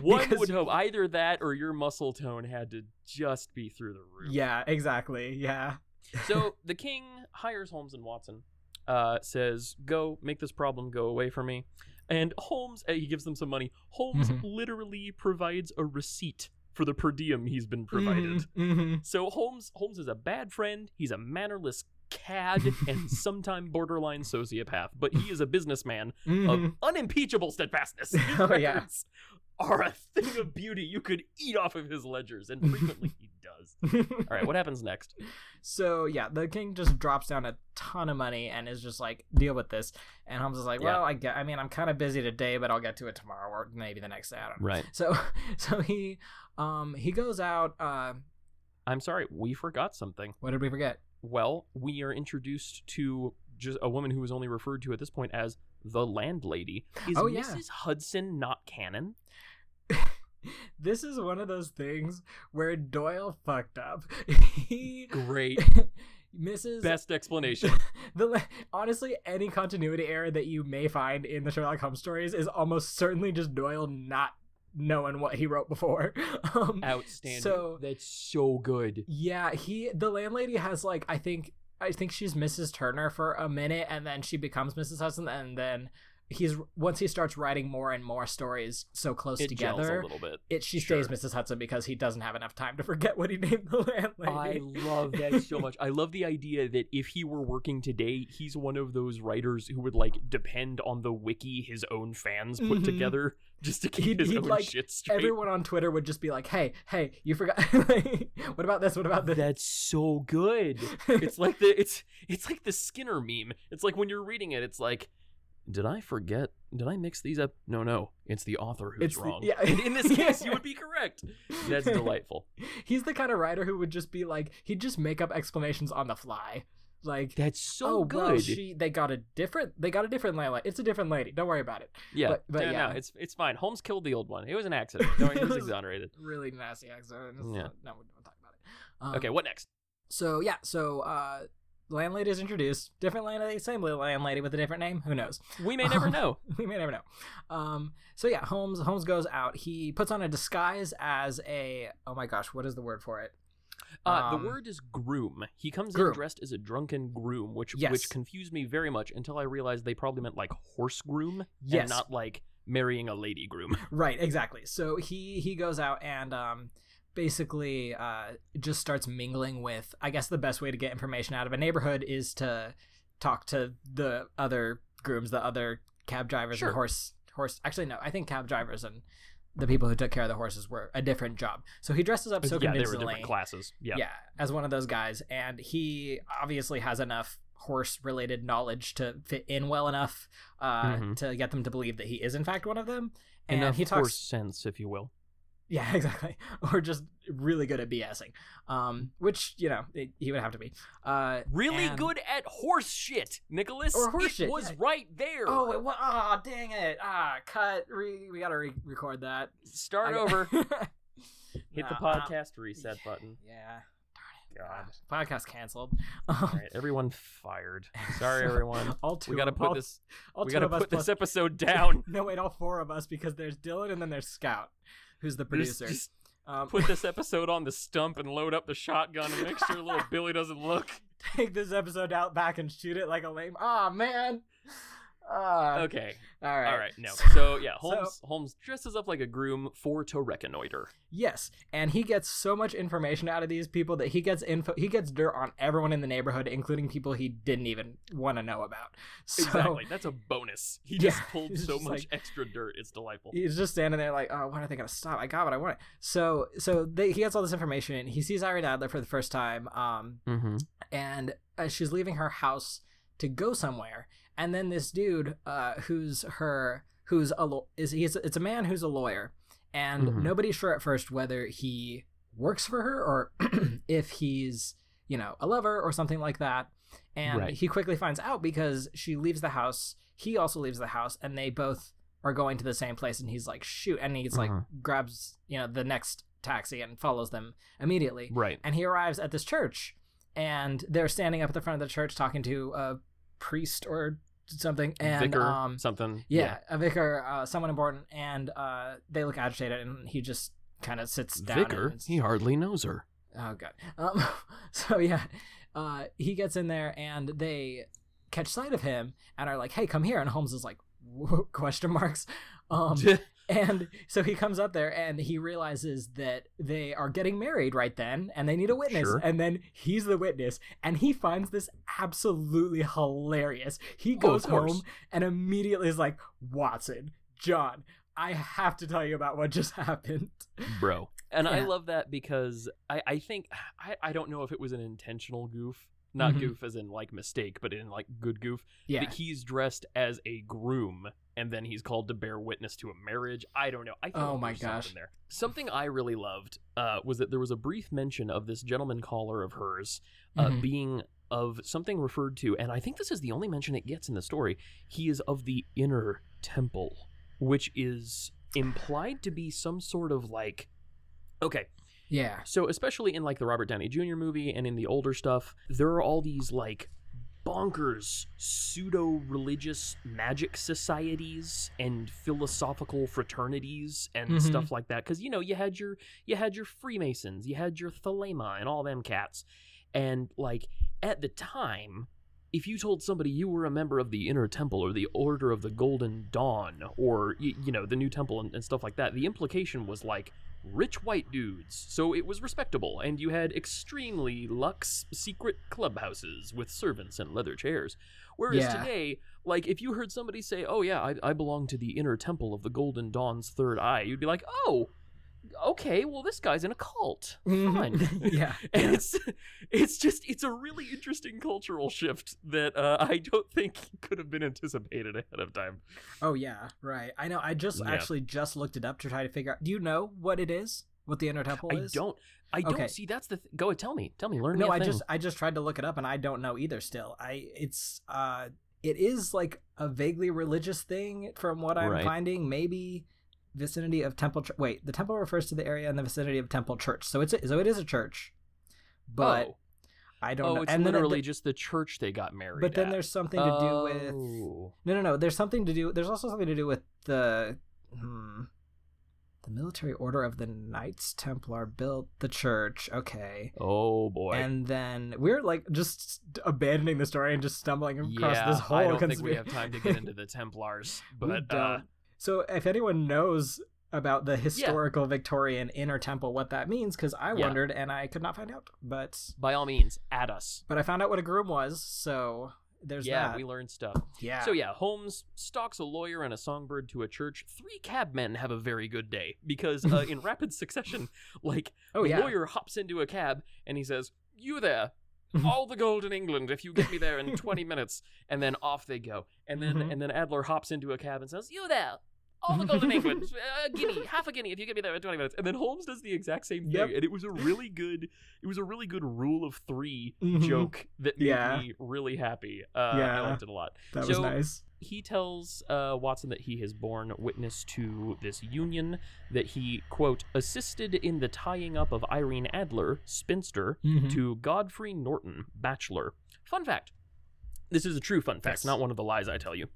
One Because- would hope either that or your muscle tone had to just be through the roof. yeah exactly yeah [LAUGHS] so the king hires Holmes and Watson, uh, says, "Go make this problem go away from me," and Holmes uh, he gives them some money. Holmes Mhm. literally provides a receipt for the per diem he's been provided. Mhm, So Holmes Holmes is a bad friend. He's a mannerless cad and [LAUGHS] sometime borderline sociopath, but he is a businessman mhm, of unimpeachable steadfastness. [LAUGHS] Oh, yeah. Are a thing of beauty. You could eat off of his ledgers, and frequently he does. [LAUGHS] All right, what happens next? so yeah the king just drops down a ton of money and is just like deal with this and holmes is like Yeah. well i get i mean i'm kind of busy today but i'll get to it tomorrow or maybe the next day i don't know Right. so [LAUGHS] so he um he goes out uh I'm sorry, we forgot something. what did we forget Well, we are introduced to just a woman who is only referred to at this point as the landlady. Is Oh, yeah. Mrs. Hudson not canon? [LAUGHS] this is one of those things where Doyle fucked up. [LAUGHS] he Great. [LAUGHS] Mrs. Best explanation. the honestly, any continuity error that you may find in the Sherlock Holmes stories is almost certainly just Doyle not knowing what he wrote before. Um, Outstanding. So- That's so good. yeah, he the landlady has like I think I think she's Mrs. Turner for a minute, and then she becomes Mrs. Hudson, and then he's once he starts writing more and more stories so close It together. a little bit. it she Sure. stays Mrs. Hudson because he doesn't have enough time to forget what he named the [LAUGHS] landlady. I love that so much. I love the idea that if he were working today, he's one of those writers who would like depend on the wiki his own fans put Mhm. together [LAUGHS] just to keep He'd- his he'd, own like, shit straight. Everyone on Twitter would just be like, "Hey, hey, you forgot. [LAUGHS] what about this? What about this?" That's so good. It's like the it's it's like the Skinner meme. It's like when you're reading it, it's like, did I forget? Did I mix these up? No, no. It's the author who's It's the- wrong. yeah. In this case, you would be [LAUGHS] correct. That's delightful. [LAUGHS] He's the kind of writer who would just be like, he'd just make up explanations on the fly, like. That's so oh good. well, she they got a different they got a different landlady. It's a different lady. Don't worry about it. yeah, but- but no, yeah. no, it's it's fine. Holmes killed the old one. It was an [LAUGHS] accident. No, he was was- exonerated. Really nasty accident. It's Yeah. not- No, we don't talk about it. Um, Okay, what next? So yeah, so uh, landlady is introduced. Different landlady, same landlady with a different name. Who knows? We may never Um, know. [LAUGHS] we may never know. Um, so yeah, Holmes Holmes goes out. He puts on a disguise as a oh my gosh, what is the word for it? Uh, Um, the word is groom. He comes groom. in dressed as a drunken groom, which Yes. which confused me very much until I realized they probably meant like horse groom Yes. and not like marrying a lady groom. Right, exactly. So he he goes out and um basically uh just starts mingling with I guess the best way to get information out of a neighborhood is to talk to the other grooms, the other cab drivers Sure. and horse horse actually no, I think cab drivers and the people who took care of the horses were a different job. So he dresses up so yeah, they were convincingly. different classes. Yeah. yeah, as one of those guys, and he obviously has enough horse-related knowledge to fit in well enough uh, Mhm. to get them to believe that he is in fact one of them. And Enough he talks, horse sense, if you will. Yeah, [LAUGHS] exactly, or just really good at BSing, um, which you know it, he would have to be. Uh, Really and- good at horse shit, Nicholas. Or horse it shit, was yeah. right there. Oh, it, wa- ah, dang it! Ah, cut. Re- we gotta re- record that. Start over. [LAUGHS] Hit the Nah, podcast reset button. Yeah. God. Podcast canceled. [LAUGHS] All right, everyone fired. Sorry, everyone. all two. We gotta of- put all- this. all We gotta put this plus- episode down. no, wait, all four of us because there's Dylan and then there's Scout, who's the producer. just um, put this [LAUGHS] episode on the stump and load up the shotgun and make sure little [LAUGHS] Billy doesn't look. take this episode out back and shoot it like a lame. Ah, man. Ah. Okay. All right. All right. No. So- yeah, so- Holmes Holmes dresses up like a groom for to reconnoiter. Yes, and he gets so much information out of these people that he gets info. He gets dirt on everyone in the neighborhood, including people he didn't even want to know about. So exactly. That's a bonus. He Yeah, just pulled so just much like- extra dirt. It's delightful. he's just standing there like, oh, when are they gonna stop? I got what I wanted. So, so they, he gets all this information. He sees Irene Adler for the first time. Um, Mm-hmm. and uh, she's leaving her house to go somewhere and then this dude uh, who's her who's a lo- is he's it's a man who's a lawyer and Mhm. nobody's sure at first whether he works for her or [CLEARS THROAT] if he's you know a lover or something like that and Right. he quickly finds out because she leaves the house he also leaves the house and they both are going to the same place and he's like shoot and he's like Mhm. grabs you know the next taxi and follows them immediately Right. and he arrives at this church and they're standing up at the front of the church talking to a priest or something and Vicar. um something. yeah, a vicar uh someone important and uh they look agitated and he just kind of sits down Vicar. and- He hardly knows her. oh god um [LAUGHS] so yeah uh he gets in there and they catch sight of him and are like hey come here and holmes is like [LAUGHS] question marks um [LAUGHS] and so he comes up there and he realizes that they are getting married right then and they need a witness. Sure. And then he's the witness and he finds this absolutely hilarious. He Oh, goes course. home and immediately is like, Watson, John, I have to tell you about what just [LAUGHS] happened. bro. And I love that because I, I think I, I don't know if it was an intentional goof. Not Mhm. goof as in like mistake, but in like good goof. Yeah. That he's dressed as a groom and then he's called to bear witness to a marriage. I don't know. I Oh my something gosh. There. Something I really loved uh, was that there was a brief mention of this gentleman caller of hers uh, Mhm. being of something referred to, and I think this is the only mention it gets in the story. He is of the inner temple, which is implied to be some sort of like. Okay, Yeah. so especially in like the Robert Downey Jr. movie and in the older stuff, there are all these like bonkers pseudo-religious magic societies and philosophical fraternities and Mhm. stuff like that cuz you know you had your you had your Freemasons, you had your Thelema and all them cats. And like at the time if you told somebody you were a member of the Inner Temple or the Order of the Golden Dawn or you, you know the New Temple and, and stuff like that, the implication was like rich white dudes. So it was respectable, and you had extremely luxe secret clubhouses with servants and leather chairs. Whereas Yeah. today, like if you heard somebody say, "Oh yeah, I, I belong to the Inner Temple of the Golden Dawn's Third Eye," you'd be like, "Oh." Okay, well, this guy's in a cult. Fine. Mhm. [LAUGHS] yeah. and [LAUGHS] it's it's just it's a really interesting cultural shift that uh, I don't think could have been anticipated ahead of time. Oh yeah, right. I know. I just Yeah. actually just looked it up to try to figure out. Do you know what it is? What the inner temple I is? don't I don't see that's the th- go ahead tell me tell me learn No, me I thing. just I just tried to look it up and I don't know either. Still, I it's uh it is like a vaguely religious thing from what I'm Right. finding. Maybe vicinity of temple. Ch- Wait, the temple refers to the area in the vicinity of temple church. So it's a, so it is a church, but oh. I don't Oh, know. it's and then it- literally just the church they got married. but then at. there's something to do with Oh. no, no, no. There's something to do. There's also something to do with the hmm, the military order of the Knights Templar built the church. Okay. Oh boy. And then we're like just abandoning the story and just stumbling across yeah, this whole I don't think we have time to get into the [LAUGHS] Templars, but uh. So if anyone knows about the historical Victorian inner temple, what that means, because I Yeah. wondered and I could not find out, but by all means, add us. but I found out what a groom was, so there's yeah, that. we learned stuff. yeah. So yeah, Holmes stalks a lawyer and a songbird to a church. Three cabmen have a very good day because uh, in [LAUGHS] rapid succession, like oh the yeah. lawyer hops into a cab and he says, "You there." All the gold in England if you get me there in 20 minutes and then off they go. And then Mhm. and then Adler hops into a cab and says, "You there." All the gold in [LAUGHS] England, a guinea, half a guinea if you get me there in 20 minutes. And then Holmes does the exact same thing Yep. and it was a really good it was a really good rule of 3 Mhm. joke that made Yeah. me really happy. Uh, I liked it a lot that was nice. He tells uh, Watson that he has borne witness to this union, that he, quote, assisted in the tying up of Irene Adler, spinster, Mhm. to Godfrey Norton, bachelor. Fun fact. This is a true fun fact, Yes. not one of the lies I tell you.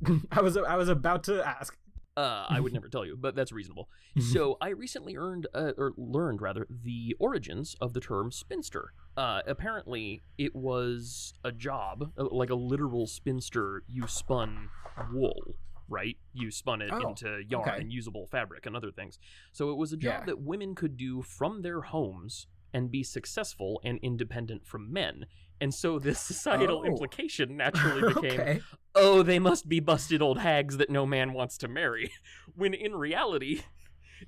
[LAUGHS] I was I was about to ask. Uh, I would [LAUGHS] never tell you, but that's reasonable. So I recently earned, uh, or learned rather, the origins of the term spinster. Uh, apparently, it was a job, uh, like a literal spinster. You spun wool, right? You spun it Oh, into yarn okay. and usable fabric and other things. So it was a job Yeah. that women could do from their homes and be successful and independent from men. And so this [LAUGHS] societal Oh. implication naturally [LAUGHS] became okay. oh, they must be busted old hags that no man wants to marry. [LAUGHS] When in reality,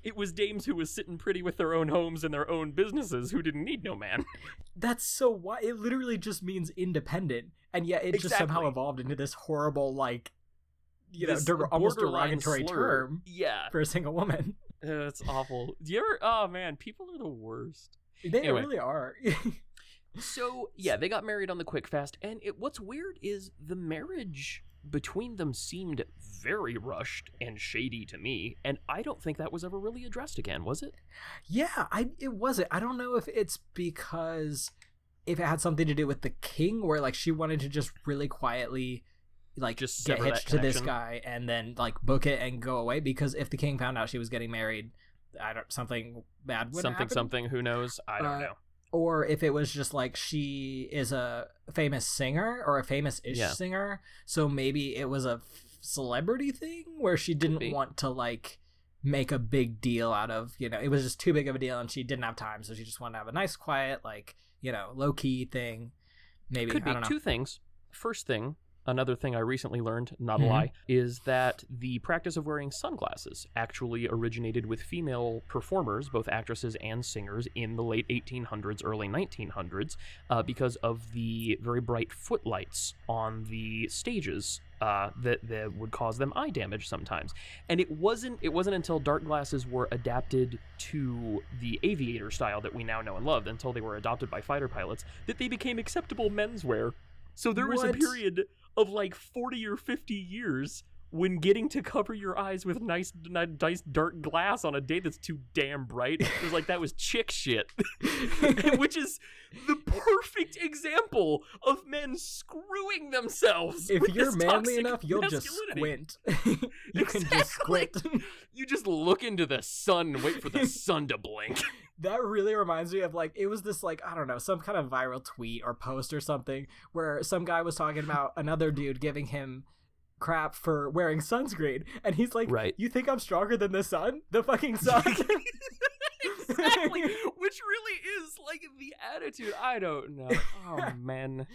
it was dames who was sitting pretty with their own homes and their own businesses who didn't need no man. That's so why it literally just means independent, and yet it just somehow evolved into this horrible like you know der- almost derogatory slur. term Yeah, for a single woman. uh, it's awful. Do you ever? Oh man, people are the worst. They Anyway. really are. So yeah, they got married on the quick fast, and it, what's weird is the marriage between them seemed very rushed and shady to me, and I don't think that was ever really addressed again, was it? yeah, I it wasn't. I don't know if it's because if it had something to do with the king, where like she wanted to just really quietly like Just get hitched to this guy and then like book it and go away because if the king found out she was getting married, I don't something bad would something happen. something. Who knows? I don't Uh, know. Or if it was just like she is a famous singer or a famous ish Yeah. singer so maybe it was a f- celebrity thing where she didn't want to like make a big deal out of you know it was just too big of a deal and she didn't have time so she just wanted to have a nice quiet like you know low key thing maybe Could i be don't know two things. First thing, another thing I recently learned, not a Mhm. lie, is that the practice of wearing sunglasses actually originated with female performers, both actresses and singers, in the late 1800s, early 1900s, uh, because of the very bright footlights on the stages. Uh, that, that would cause them eye damage sometimes, and it wasn't it wasn't until dark glasses were adapted to the aviator style that we now know and love, until they were adopted by fighter pilots, that they became acceptable menswear. So there was a period of like 40 or 50 years when getting to cover your eyes with nice nice dark glass on a day that's too damn bright it was like that was chick shit. [LAUGHS] Which is the perfect example of men screwing themselves if you're manly enough you'll just squint. [LAUGHS] You [LAUGHS] can just squint. You just look into the sun and wait for the sun to blink. That really reminds me of like it was this like I don't know some kind of viral tweet or post or something where some guy was talking about another dude giving him crap for wearing sunscreen. And he's like Right. you think I'm stronger than the sun? The fucking sun? [LAUGHS] Exactly. [LAUGHS] Which really is like the attitude. I don't know. Oh [LAUGHS] man.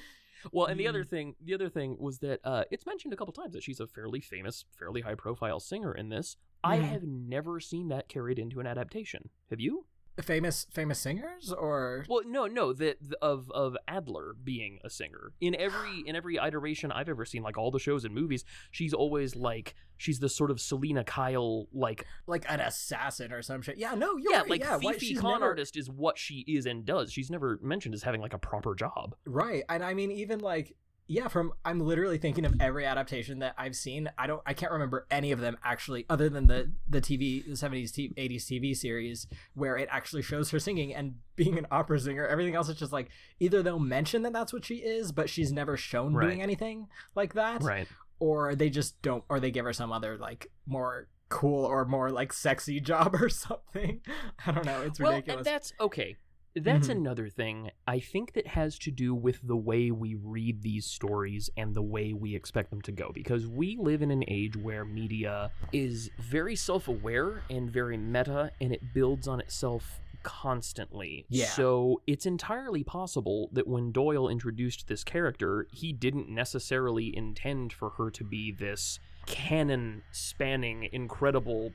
Well and the other thing the other thing was that uh it's mentioned a couple times that she's a fairly famous fairly high profile singer in this. I Mhm. have never seen that carried into an adaptation. Have you famous famous singers or well no no that of of adler being a singer in every [GASPS] in every iteration i've ever seen like all the shows and movies she's always like she's the sort of selina kyle like like an assassin or some shit yeah no you're yeah right. like yeah fifi she's con never- artist is what she is and does she's never mentioned as having like a proper job Right. And I mean, even like, yeah, from I'm literally thinking of every adaptation that I've seen. I don't I can't remember any of them actually other than the the TV the 70s t- 80s TV series where it actually shows her singing and being an opera singer. Everything else is just like either they'll mention that that's what she is, but she's never shown Right. doing anything like that Right. or they just don't or they give her some other like more cool or more like sexy [LAUGHS] job or something. I don't know, it's Well, ridiculous. and that's okay. That's Mhm. another thing I think that has to do with the way we read these stories and the way we expect them to go. Because we live in an age where media is very self aware and very meta, and it builds on itself constantly. Yeah. So it's entirely possible that when Doyle introduced this character, he didn't necessarily intend for her to be this canon spanning incredible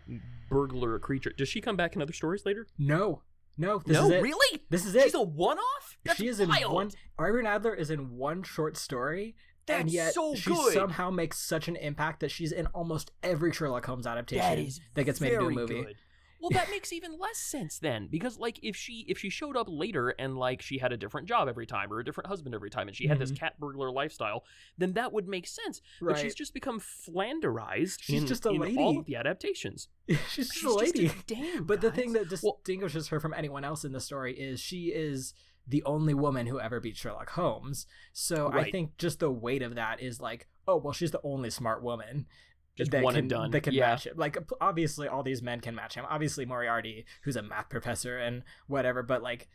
burglar creature. Does she come back in other stories later? no. No, this no, is it. really? This is it. She's a one-off. That's she is in one Irene Adler is in one short story and yet so she good. somehow makes such an impact that she's in almost every Sherlock Holmes adaptation That that gets made into a movie. good. Well, that makes even less sense then, because like if she if she showed up later and like she had a different job every time or a different husband every time, and she had this mm-hmm. cat burglar lifestyle, then that would make sense. But Right. she's just become flanderized. She's in, just a in lady. all of the adaptations. [LAUGHS] she's just She's a lady. Just a damn. but the thing that Well- distinguishes her from anyone else in the story is she is the only woman who ever beat Sherlock Holmes. So I think just the weight of that is like, oh well, she's the only smart woman. Just that one can, and done. That can Yeah. match him. Like obviously, all these men can match him. Obviously, Moriarty, who's a math professor and whatever, but like,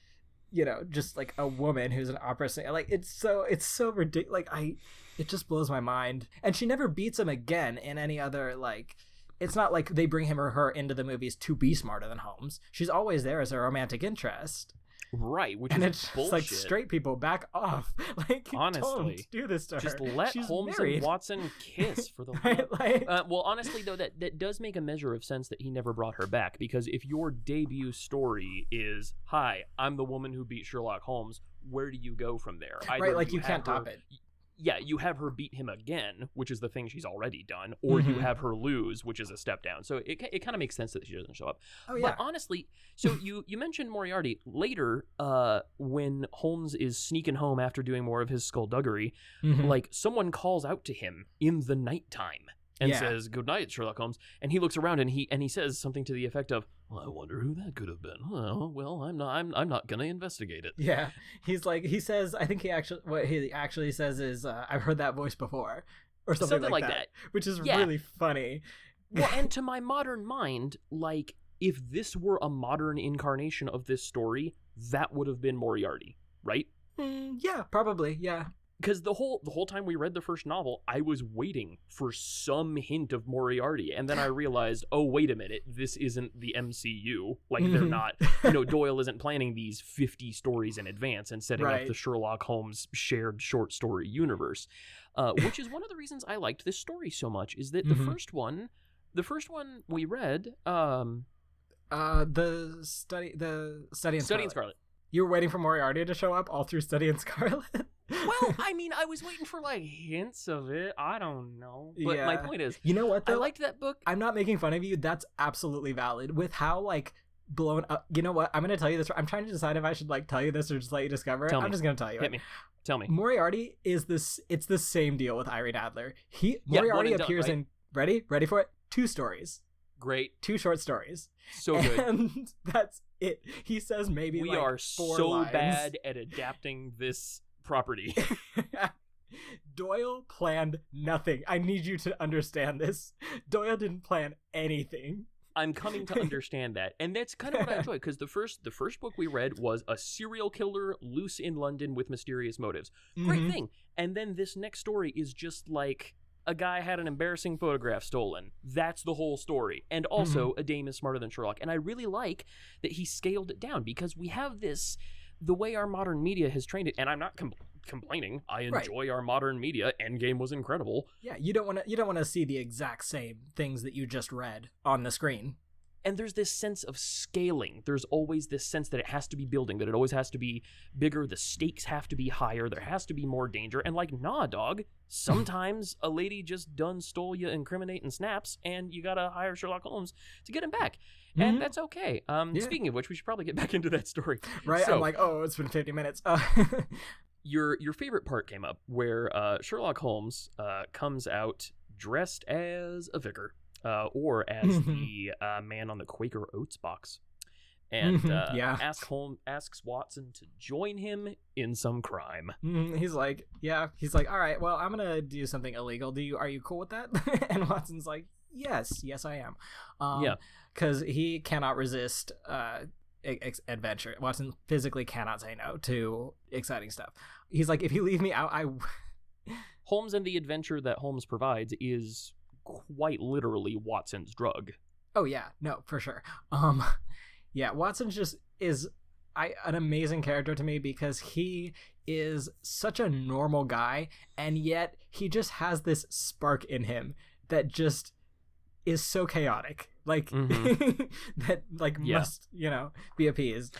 you know, just like a woman who's an opera singer. Like it's so it's so ridiculous. Like I, it just blows my mind. And she never beats him again in any other like. It's not like they bring him or her into the movies to be smarter than Holmes. She's always there as a romantic interest, right, which and is it's just bullshit. like straight people back off. [LAUGHS] Like Honestly. do this to her. Just let She's Holmes married. and Watson [LAUGHS] kiss for the [LAUGHS] Right? Like, Uh, well, honestly, though, that, that does make a measure of sense that he never brought her back because if your debut story is, "Hi, I'm the woman who beat Sherlock Holmes," where do you go from there? Either right, like you have can't her- top it. Yeah, you have her beat him again, which is the thing she's already done, or you Mhm. have her lose, which is a step down. So it, it kind of makes sense that she doesn't show up. Oh yeah. But honestly, so [LAUGHS] you you mentioned Moriarty later, uh, when Holmes is sneaking home after doing more of his skullduggery, Mhm. like someone calls out to him in the nighttime and Yeah. says good night sherlock holmes and he looks around and he and he says something to the effect of i wonder who that could have been well, well i'm not i'm, I'm not gonna investigate it Yeah, he's like he says. I think he actually what he actually says is, uh, "I've heard that voice before," or something, something like that which is Yeah. really funny. well and [LAUGHS] to my modern mind like if this were a modern incarnation of this story that would have been moriarty right Mm, yeah, probably. Yeah, because the whole the whole time we read the first novel, I was waiting for some hint of Moriarty, and then I [LAUGHS] realized, oh wait a minute, this isn't the MCU. Like they're Mhm. not, [LAUGHS] you know, Doyle isn't planning these fifty stories in advance and setting up the Sherlock Holmes shared short story universe, uh, which is one of the reasons I liked this story so much. Is that the Mhm. first one, the first one we read, um, uh, the study, the study in Study in Scarlet. Scarlet. You were waiting for Moriarty to show up all through Study in Scarlet. [LAUGHS] Well, [LAUGHS] I mean, I was waiting for like hints of it. I don't know, but my point is, you know what I liked that book. I'm not making fun of you. That's absolutely valid. With how like blown up. You know what? I'm gonna tell you this. I'm trying to decide if I should like tell you this or just let you discover it. Tell I'm me. just gonna tell you. Hit it. me. Tell me. Moriarty is this. It's the same deal with Irene Adler. He Yeah, Moriarty and done, appears right? in. Ready? Ready for it? Two stories. Great. Two short stories. So good. And [LAUGHS] that's it. He says maybe we like are so lines. bad at adapting this property. [LAUGHS] Doyle planned nothing. I need you to understand this. Doyle didn't plan anything. I'm coming to [LAUGHS] understand that, and that's kind of what I enjoy because the first the first book we read was a serial killer loose in London with mysterious motives. Great Mhm. thing. And then this next story is just like a guy had an embarrassing photograph stolen. That's the whole story. And also, Mm-hmm. a dame is smarter than Sherlock. And I really like that he scaled it down because we have this the way our modern media has trained it. And I'm not com- complaining. I Right. enjoy our modern media. Endgame was incredible. Yeah, you don't want to. You don't want to see the exact same things that you just read on the screen. and there's this sense of scaling there's always this sense that it has to be building that it always has to be bigger the stakes have to be higher there has to be more danger and like nah dog [LAUGHS] sometimes a lady just done stole you incriminating snaps and you gotta hire sherlock holmes to get him back Mhm. and that's okay um Yeah. speaking of which we should probably get [LAUGHS] back into that story [LAUGHS] right? So- I'm like, oh, it's been 50 minutes. Uh, [LAUGHS] your your favorite part came up where uh, Sherlock Holmes uh, comes out dressed as a vicar uh, or as the uh, man on the Quaker Oats box, and Mhm, uh, yeah. ask Holmes asks Watson to join him in some crime. Mm, he's like, yeah. He's like, all right. Well, I'm gonna do something illegal. Do you? Are you cool with that? and Watson's like, yes, yes, I am. Um, Yeah. because he cannot resist uh ex- adventure. Watson physically cannot say no to exciting stuff. He's like, if you leave me out, I. [LAUGHS] Holmes and the adventure that Holmes provides is quite literally Watson's drug. Oh yeah, no, for sure. Um, [LAUGHS] yeah, Watson just is I an amazing character to me because he is such a normal guy, and yet he just has this spark in him that just is so chaotic, like mm-hmm. [LAUGHS] that, like Yeah. must you know be appeased.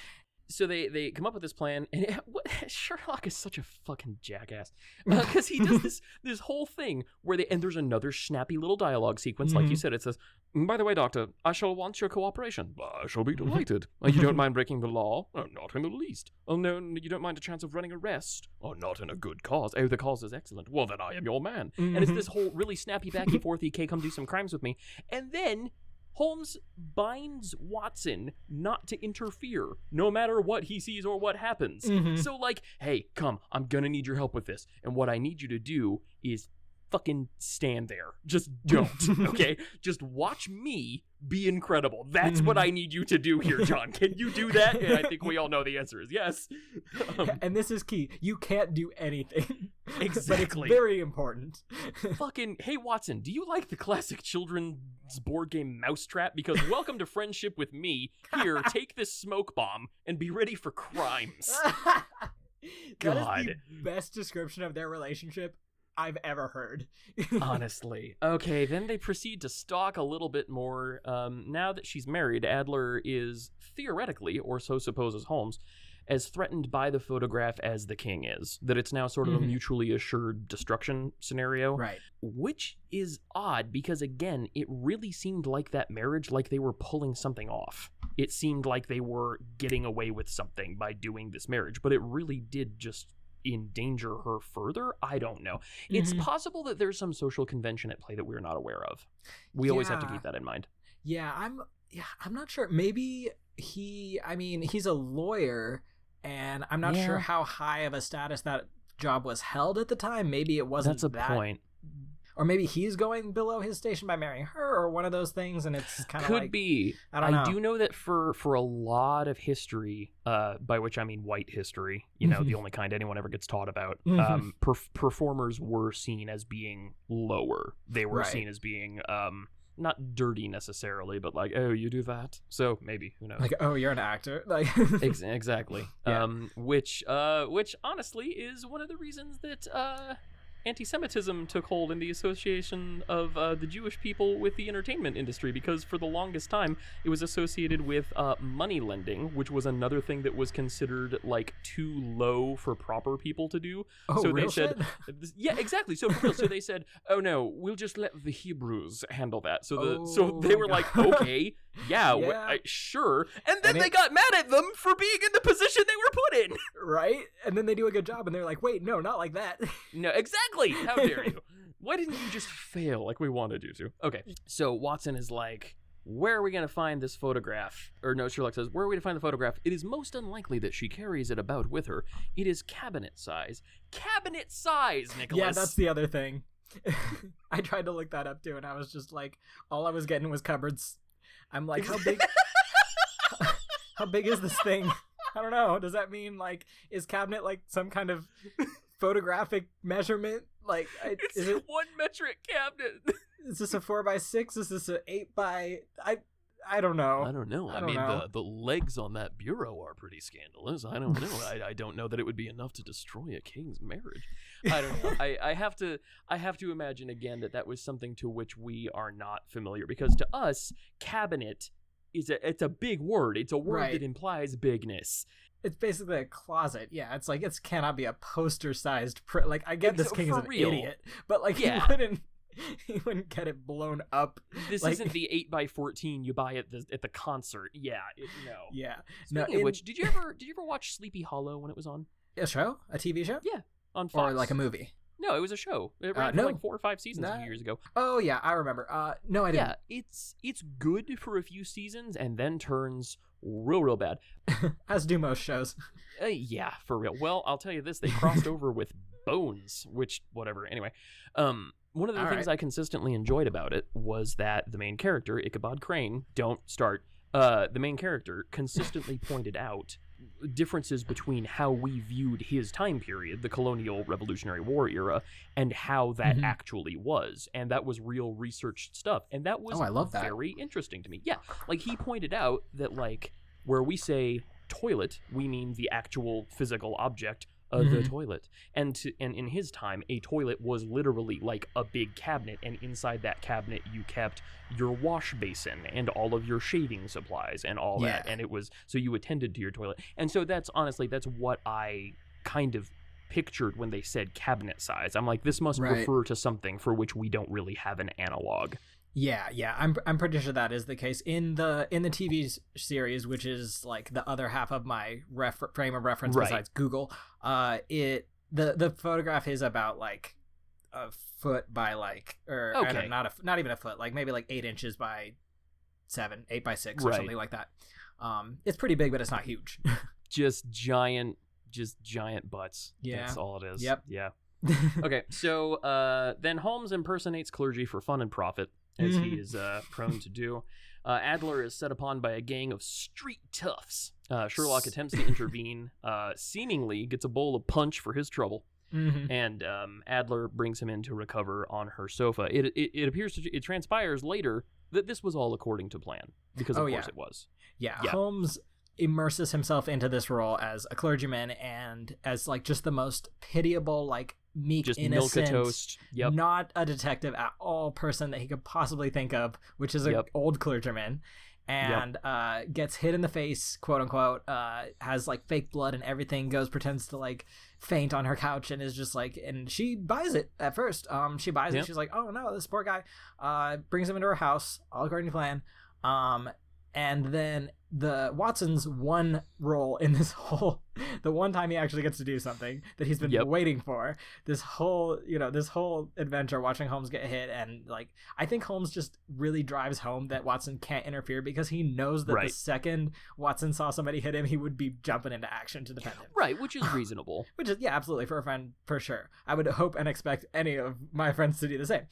So they they come up with this plan and it, [LAUGHS] what, sherlock is such a fucking jackass [LAUGHS] because he does [LAUGHS] this this whole thing where they and there's another snappy little dialogue sequence like you Mhm. said it says "Mm, by the way doctor i shall want your cooperation. I shall be delighted. Uh, you don't mind breaking the law? Oh, not in the least. Oh no you don't mind a chance of running arrest? Oh not in a good cause. Oh the cause is excellent. Well then i am your man. And it's this whole really snappy back and forth ek come do some crimes with me. And then Holmes binds Watson not to interfere, no matter what he sees or what happens. Mhm. So, like, hey, come, I'm gonna need your help with this. And what I need you to do is fucking stand there. Just don't, [LAUGHS] okay? Just watch me be incredible. That's what Mhm. I need you to do here, John. Can you do that? And I think we all know the answer is yes. [LAUGHS] Um, and this is key. You can't do anything. [LAUGHS] Exactly. very important. fucking hey Watson, do you like the classic children's board game Mousetrap? Because welcome to friendship with me. Here, take this smoke bomb and be ready for crimes. That is God. the best description of their relationship I've ever heard. Honestly. Okay, then they proceed to stalk a little bit more. Um, now that she's married, Adler is theoretically, or so supposes Holmes, as threatened by the photograph as the king is. That it's now sort of a Mhm. mutually assured destruction scenario. right. which is odd because again it really seemed like that marriage like they were pulling something off it seemed like they were getting away with something by doing this marriage but it really did just endanger her further? I don't know. It's Mhm. possible that there's some social convention at play that we're not aware of. We always have to keep that in mind. Yeah, I'm yeah, I'm not sure. Maybe he I mean, he's a lawyer and I'm not sure how high of a status that job was held at the time. Maybe it wasn't that's a that point or maybe he's going below his station by marrying her or one of those things and it's kind of could like be I don't know. do know that for for a lot of history, uh, by which I mean white history, you know, the only kind anyone ever gets taught about, Mhm. um, perf- performers were seen as being lower. They were Right. seen as being um, not dirty necessarily, but like, oh, you do that, so maybe who knows? like oh, you're an actor. [LAUGHS] Like Ex- exactly. [LAUGHS] Yeah. Um, which, uh, which honestly is one of the reasons that uh, anti-Semitism took hold in the association of uh, the Jewish people with the entertainment industry, because for the longest time it was associated with uh, money lending, which was another thing that was considered like too low for proper people to do. oh, so they real said- shit? [LAUGHS] Yeah, exactly. So real, so they said, "Oh no, we'll just let the Hebrews handle that." So the so Oh they my were like, "Okay, yeah, [LAUGHS] Yeah. I- sure." And then And they it- got mad at them for being in the position they were put in. [LAUGHS] right? And then they do a good job and they're like, "Wait, no, not like that." No, exactly. How dare you? [LAUGHS] Why didn't you just fail like we wanted you to? Okay, so Watson is like. Where are we going to find this photograph? Or no, Sherlock says, Where are we to find the photograph? It is most unlikely that she carries it about with her. It is cabinet size. Cabinet size, Nicholas. Yeah, that's the other thing. [LAUGHS] I tried to look that up too, and I was just like, all I was getting was cupboards. I'm like, how big? [LAUGHS] how big is this thing? I don't know. Does that mean like is cabinet like some kind of photographic measurement? Like, I, [LAUGHS] It's is it one metric cabinet. [LAUGHS] is this a four by six? Is this an eight by? I I don't know. I don't know. I I, don't mean, know. the the legs on that bureau are pretty scandalous. I don't know. I, I don't know that it would be enough to destroy a king's marriage. I don't know. I, I have to I have to imagine again that that was something to which we are not familiar because to us, cabinet is a it's a big word. It's a word Right. that implies bigness. It's basically a closet. Yeah, it's like it cannot be a poster sized print. Like I get Ex- this king is an real. idiot, but like Yeah. he wouldn't [LAUGHS] he wouldn't get it blown up. This Like- isn't the eight by fourteen you buy at the at the concert. Yeah, it, no. Yeah. Speaking No, of in- which, did you ever did you ever watch Sleepy Hollow when it was on? a show, a TV show, Yeah, on Fox. or like a movie? No, it was a show. It ran Uh, for like four or five seasons a few years ago. Oh yeah, I remember. Uh, no, I didn't. Yeah, it's it's good for a few seasons and then turns real real bad. [LAUGHS] As do most shows. Uh, yeah, for real. Well, I'll tell you this: they crossed over with Bones, which whatever. Anyway, um, one of the All things right. I consistently enjoyed about it was that the main character Ichabod Crane, don't start. Uh, the main character consistently pointed out differences between how we viewed his time period, the colonial Revolutionary War era, and how that Mhm. actually was, and that was real researched stuff, and that was Oh, I love that. very interesting to me. Yeah, like he pointed out that like where we say toilet, we mean the actual physical object of the Mhm. toilet. And to, and in his time, a toilet was literally like a big cabinet, and inside that cabinet you kept your wash basin and all of your shaving supplies and all that. And it was so you attended to your toilet. And so that's honestly that's what I kind of pictured when they said cabinet size. I'm like, this must Right. refer to something for which we don't really have an analog. Yeah, yeah, I'm I'm pretty sure that is the case in the in the TV series, which is like the other half of my ref- frame of reference Right. besides Google. Uh, it the the photograph is about like a foot by like or I don't know, Okay. not a not even a foot, like maybe like eight inches by seven, eight by six or Right. something like that. Um, it's pretty big, but it's not huge. [LAUGHS] Just giant just giant butts. Yeah. That's all it is. Yep. Yeah. [LAUGHS] okay, so uh, then Holmes impersonates clergy for fun and profit, as he Mhm. is uh, prone to do. Uh, Adler is set upon by a gang of street toughs. Uh, Sherlock attempts to intervene, [LAUGHS] uh, seemingly gets a bowl of punch for his trouble, Mhm. and um, Adler brings him in to recover on her sofa. It, it, it appears to, it transpires later that this was all according to plan, because of Oh, course yeah. it was. Yeah, Yeah. Holmes immerses himself into this role as a clergyman and as like just the most pitiable, like meek, Just innocent, milk a toast. Yep. not a detective at all person that he could possibly think of, which is an Yep. old clergyman. And uh, gets hit in the face, quote unquote. Uh, has like fake blood and everything. Goes pretends to like faint on her couch and is just like, and she buys it at first. Um, she buys Yep. it. She's like, oh no, this poor guy. Uh, brings him into her house, all according to plan. Um, and then the Watson's one role in this [LAUGHS] whole the one time he actually gets to do something that he's been Yep. waiting for this whole you know this whole adventure watching Holmes get hit and like I think Holmes just really drives home that Watson can't interfere because he knows that Right. the second Watson saw somebody hit him he would be jumping into action to defend him Right, which is [SIGHS] reasonable. which is yeah absolutely for a friend for sure I would hope and expect any of my friends to do the same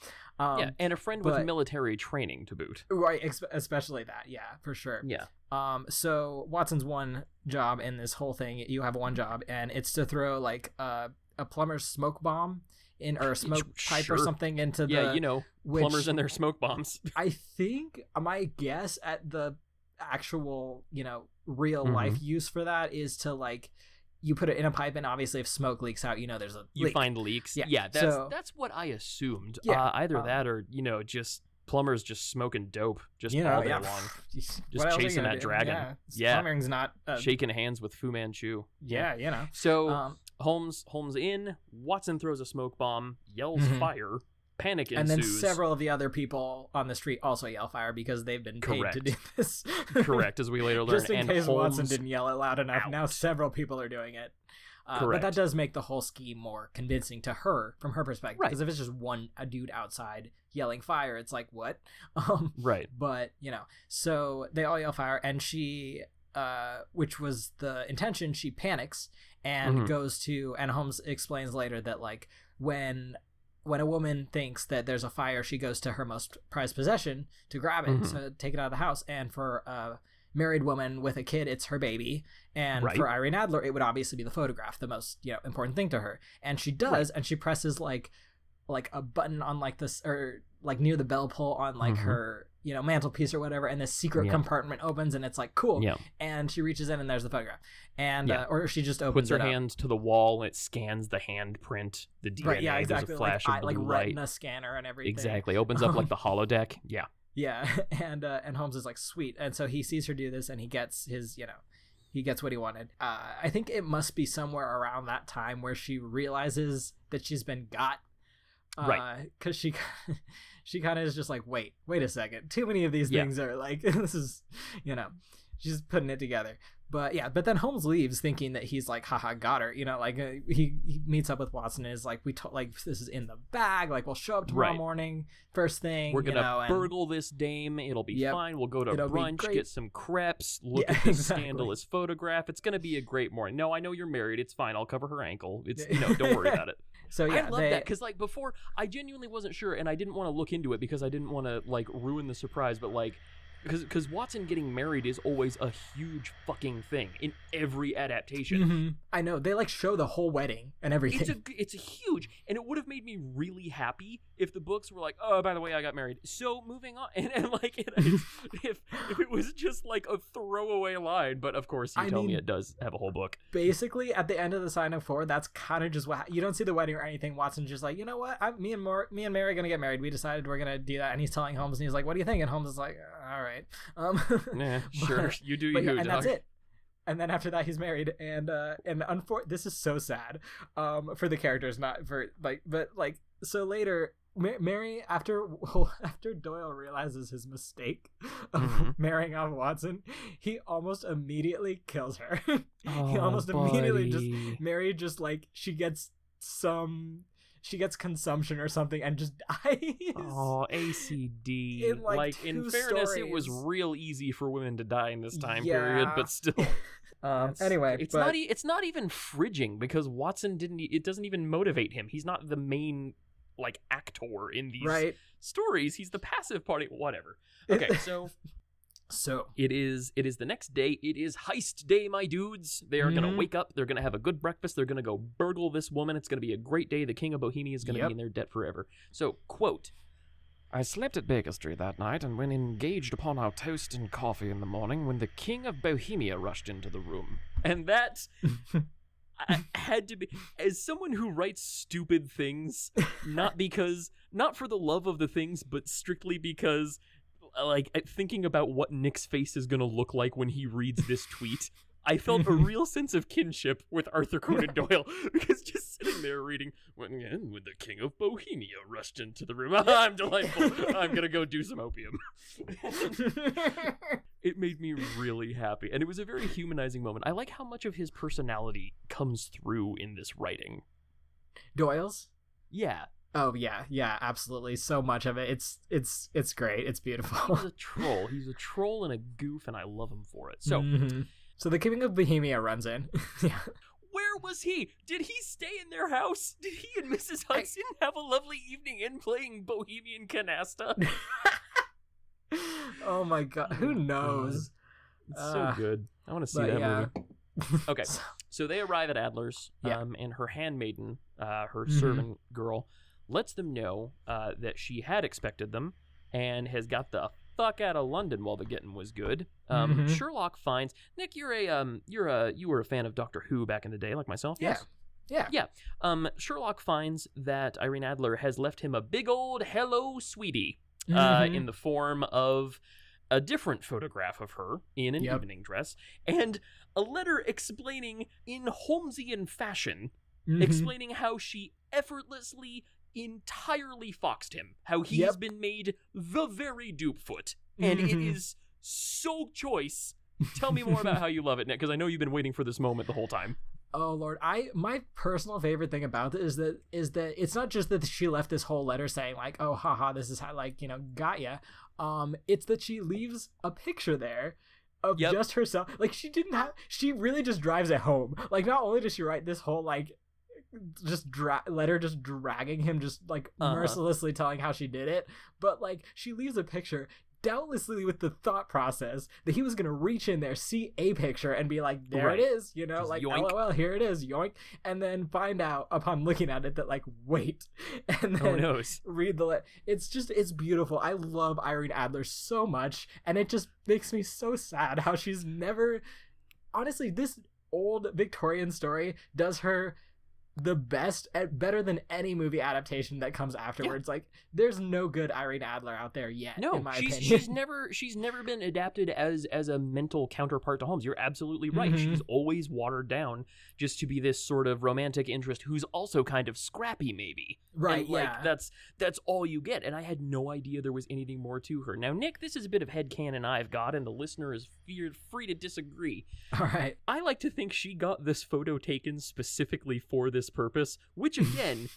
um, yeah, and a friend with military training to boot. right ex- especially that yeah for sure Yeah. Um, so Watson's one job in this whole thing, you have one job, and it's to throw like a a plumber's smoke bomb in or a [LAUGHS] smoke pipe or something into the. Yeah, you know, which plumbers and their smoke bombs. [LAUGHS] I think my guess at the actual, you know, real Mhm. life use for that is to like you put it in a pipe, and obviously if smoke leaks out, you know there's a You leak. find leaks. Yeah, Yeah, that's so- that's what I assumed. Yeah, uh, either um, that or you know just plumbers just smoking dope just you know, all day yeah. long, [LAUGHS] Just chasing that dragon. Yeah, Yeah. plumbering's not. Uh, shaking hands with Fu Manchu. yeah, you know. So Um, Holmes Holmes in. Watson throws a smoke bomb, yells Mhm. fire. Panic ensues. and then several of the other people on the street also yell fire because they've been paid to Correct. do [LAUGHS] this. Correct, as we later learn. Just in and case Holmes, Watson didn't yell it loud enough, now several people are doing it. Uh, but that does make the whole scheme more convincing to her from her perspective. Right. Because if it's just one a dude outside yelling fire, it's like what? [LAUGHS] Um, Right. but you know, so they all yell fire, and she, uh, which was the intention, she panics and Mhm. goes to. And Holmes explains later that like when when a woman thinks that there's a fire, she goes to her most prized possession to grab it, Mhm. to take it out of the house. And for a married woman with a kid, it's her baby. And Right. for Irene Adler, it would obviously be the photograph, the most you know important thing to her. And she does, and she presses like like a button on like this or like near the bell pull on like Mhm. her you know mantelpiece or whatever and this secret Yeah. compartment opens and it's like cool Yeah. and she reaches in and there's the photograph and Yeah. uh, or she just opens Puts her it up. hand to the wall and it scans the handprint, the DNA. right yeah exactly There's a flash like, of like blue light. retina scanner and everything Exactly. Opens up like the [LAUGHS] holodeck. Yeah. Yeah [LAUGHS] and uh, and Holmes is like sweet and so he sees her do this and he gets his you know he gets what he wanted uh, I think it must be somewhere around that time where she realizes that she's been got Right. because she [LAUGHS] she kind of is just like wait wait a second too many of these Yeah. things are like [LAUGHS] this is you know she's putting it together. But yeah, but then Holmes leaves thinking that he's like, haha, got her. You know, like uh, he, he meets up with Watson and is like, we told like this is in the bag. Like we'll show up tomorrow Right. morning, first thing. We're you gonna know, and- burgle this dame. It'll be Yep. fine. We'll go to It'll be brunch, great. get some crepes, look Yeah, at this exactly. scandalous photograph. It's gonna be a great morning. No, I know you're married. It's fine. I'll cover her ankle. It's you know, don't worry [LAUGHS] about it. So yeah, I love they, that because like before, I genuinely wasn't sure, and I didn't want to look into it because I didn't want to like ruin the surprise. But like, because because Watson getting married is always a huge fucking thing in every adaptation. Mhm. I know they like show the whole wedding and everything. It's a it's a huge, and it would have made me really happy if the books were like, oh, by the way, I got married. So moving on, [LAUGHS] and, and like it, [LAUGHS] if if it was just like a throwaway line, but of course you I tell me it does have a whole book. Basically, at the end of the sign of four, that's kind of just what you don't see the wedding or anything. Watson's just like, you know what? I'm, me and Mor- me and Mary are gonna get married. We decided we're gonna do that, and he's telling Holmes, and he's like, "What do you think?" And Holmes is like, "All right." Um, [LAUGHS] Nah, sure, you do you, yeah, and dog. that's it. And then after that, he's married, and uh, and unfor- this is so sad, um, for the characters, not for like, but like, so later, Mary after [LAUGHS] after Doyle realizes his mistake of Mhm. [LAUGHS] marrying off Watson, he almost immediately kills her. Oh, he almost immediately just. Mary just like she gets some she gets consumption or something and just [LAUGHS] dies. Oh, ACD. In, like, like, in two fairness, it was real easy for women to die in this time Yeah. period, but still. [LAUGHS] Um, anyway, it's but not. E- it's not even fridging because Watson didn't. e- It doesn't even motivate him. He's not the main like actor in these right. stories. He's the passive party. Whatever. [LAUGHS] Okay, so So it is. It is the next day. It is heist day, my dudes. They are gonna Mhm. wake up. They're gonna have a good breakfast. They're gonna go burgle this woman. It's gonna be a great day. The king of Bohemia is gonna Yep. be in their debt forever. So quote. I slept at Baker Street that night, and when engaged upon our toast and coffee in the morning, when the King of Bohemia rushed into the room. And that [LAUGHS] I had to be as someone who writes stupid things, not because not for the love of the things, but strictly because like uh, thinking about what Nick's face is gonna look like when he reads this [LAUGHS] tweet. I felt a real sense of kinship with Arthur Conan Doyle [LAUGHS] because just sitting there reading, when, and when the King of Bohemia rushed into the room, [LAUGHS] I'm delightful. I'm gonna go do some opium. it made me really happy, and it was a very humanizing moment. I like how much of his personality comes through in this writing. Doyle's. Yeah, Oh yeah, yeah, absolutely. So much of it. It's it's it's great. It's beautiful. he's a [LAUGHS] troll. He's a troll and a goof, and I love him for it. So. Mhm. so the King of Bohemia runs in. [LAUGHS] yeah. Where was he? Did he stay in their house? Did he and Mrs. Hudson have a lovely evening in playing Bohemian Canasta? [LAUGHS] oh my god, who Oh knows? It's Uh, so good. I want to see that yeah. movie. Okay, so they arrive at Adler's, Yeah. um, and her handmaiden, uh, her Mhm. servant girl, lets them know uh, that she had expected them and has got the fuck out of London while the getting was good. Um, Mhm. Sherlock finds Nick. You're a um, you're a you were a fan of Doctor Who back in the day, like myself. Yeah. Yes. Yeah. Yeah. Um, Sherlock finds that Irene Adler has left him a big old hello, sweetie, uh, Mhm. in the form of a different photograph of her in an Yep. evening dress and a letter explaining in Holmesian fashion, Mhm. explaining how she effortlessly, entirely foxed him, how he Yep. been made the very dupe foot, and it Mhm. is so choice. Tell me more about how you love it, Nick, because I know you've been waiting for this moment the whole time. Oh lord, I my personal favorite thing about it is that is that it's not just that she left this whole letter saying like, oh haha, this is how like you know got ya. Um, it's that she leaves a picture there of Yep. just herself. Like she didn't have. She really just drives it home. Like not only does she write this whole like just dra- letter just dragging him just like Uh-huh. mercilessly telling how she did it but like she leaves a picture doubtlessly with the thought process that he was gonna reach in there see a picture and be like there Right. it is you know Just like yoink. lol here it is yoink and then find out upon looking at it that like wait [LAUGHS] and Oh then no. read the le- it's just it's beautiful i love irene adler so much and it just makes me so sad how she's never honestly this old victorian story does her the best, eh, better than any movie adaptation that comes afterwards. Like, there's no good Irene Adler out there yet. No, in my she's opinion. she's [LAUGHS] never she's never been adapted as as a mental counterpart to Holmes. You're absolutely right. Mhm. She's always watered down just to be this sort of romantic interest who's also kind of scrappy, maybe. right. And, like yeah. that's that's all you get. And I had no idea there was anything more to her. Now, Nick, this is a bit of headcanon I've got, and the listener is feared free to disagree. [LAUGHS] All right. I like to think she got this photo taken specifically for this purpose, which [LAUGHS] again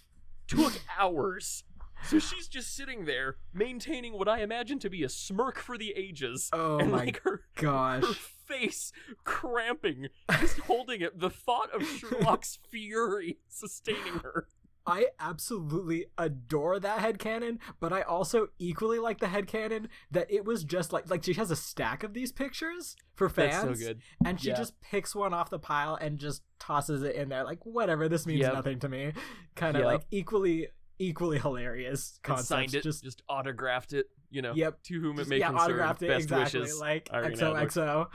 took hours. So she's just sitting there maintaining what I imagine to be a smirk for the ages. Oh and my like her, gosh. her face cramping, just holding it. The thought of [LAUGHS] Sherlock's fury sustaining her. I absolutely adore that head headcanon, but I also equally like the head headcanon that it was just like like she has a stack of these pictures for fans. That's so good. And she Yeah. just picks one off the pile and just tosses it in there like whatever, this means Yep. nothing to me. Kind of Yep. like equally equally hilarious concepts. signed it, just just, autographed it. You know, Yep. to whom it may yeah, concern. autographed it Best exactly wishes. like. XOXO.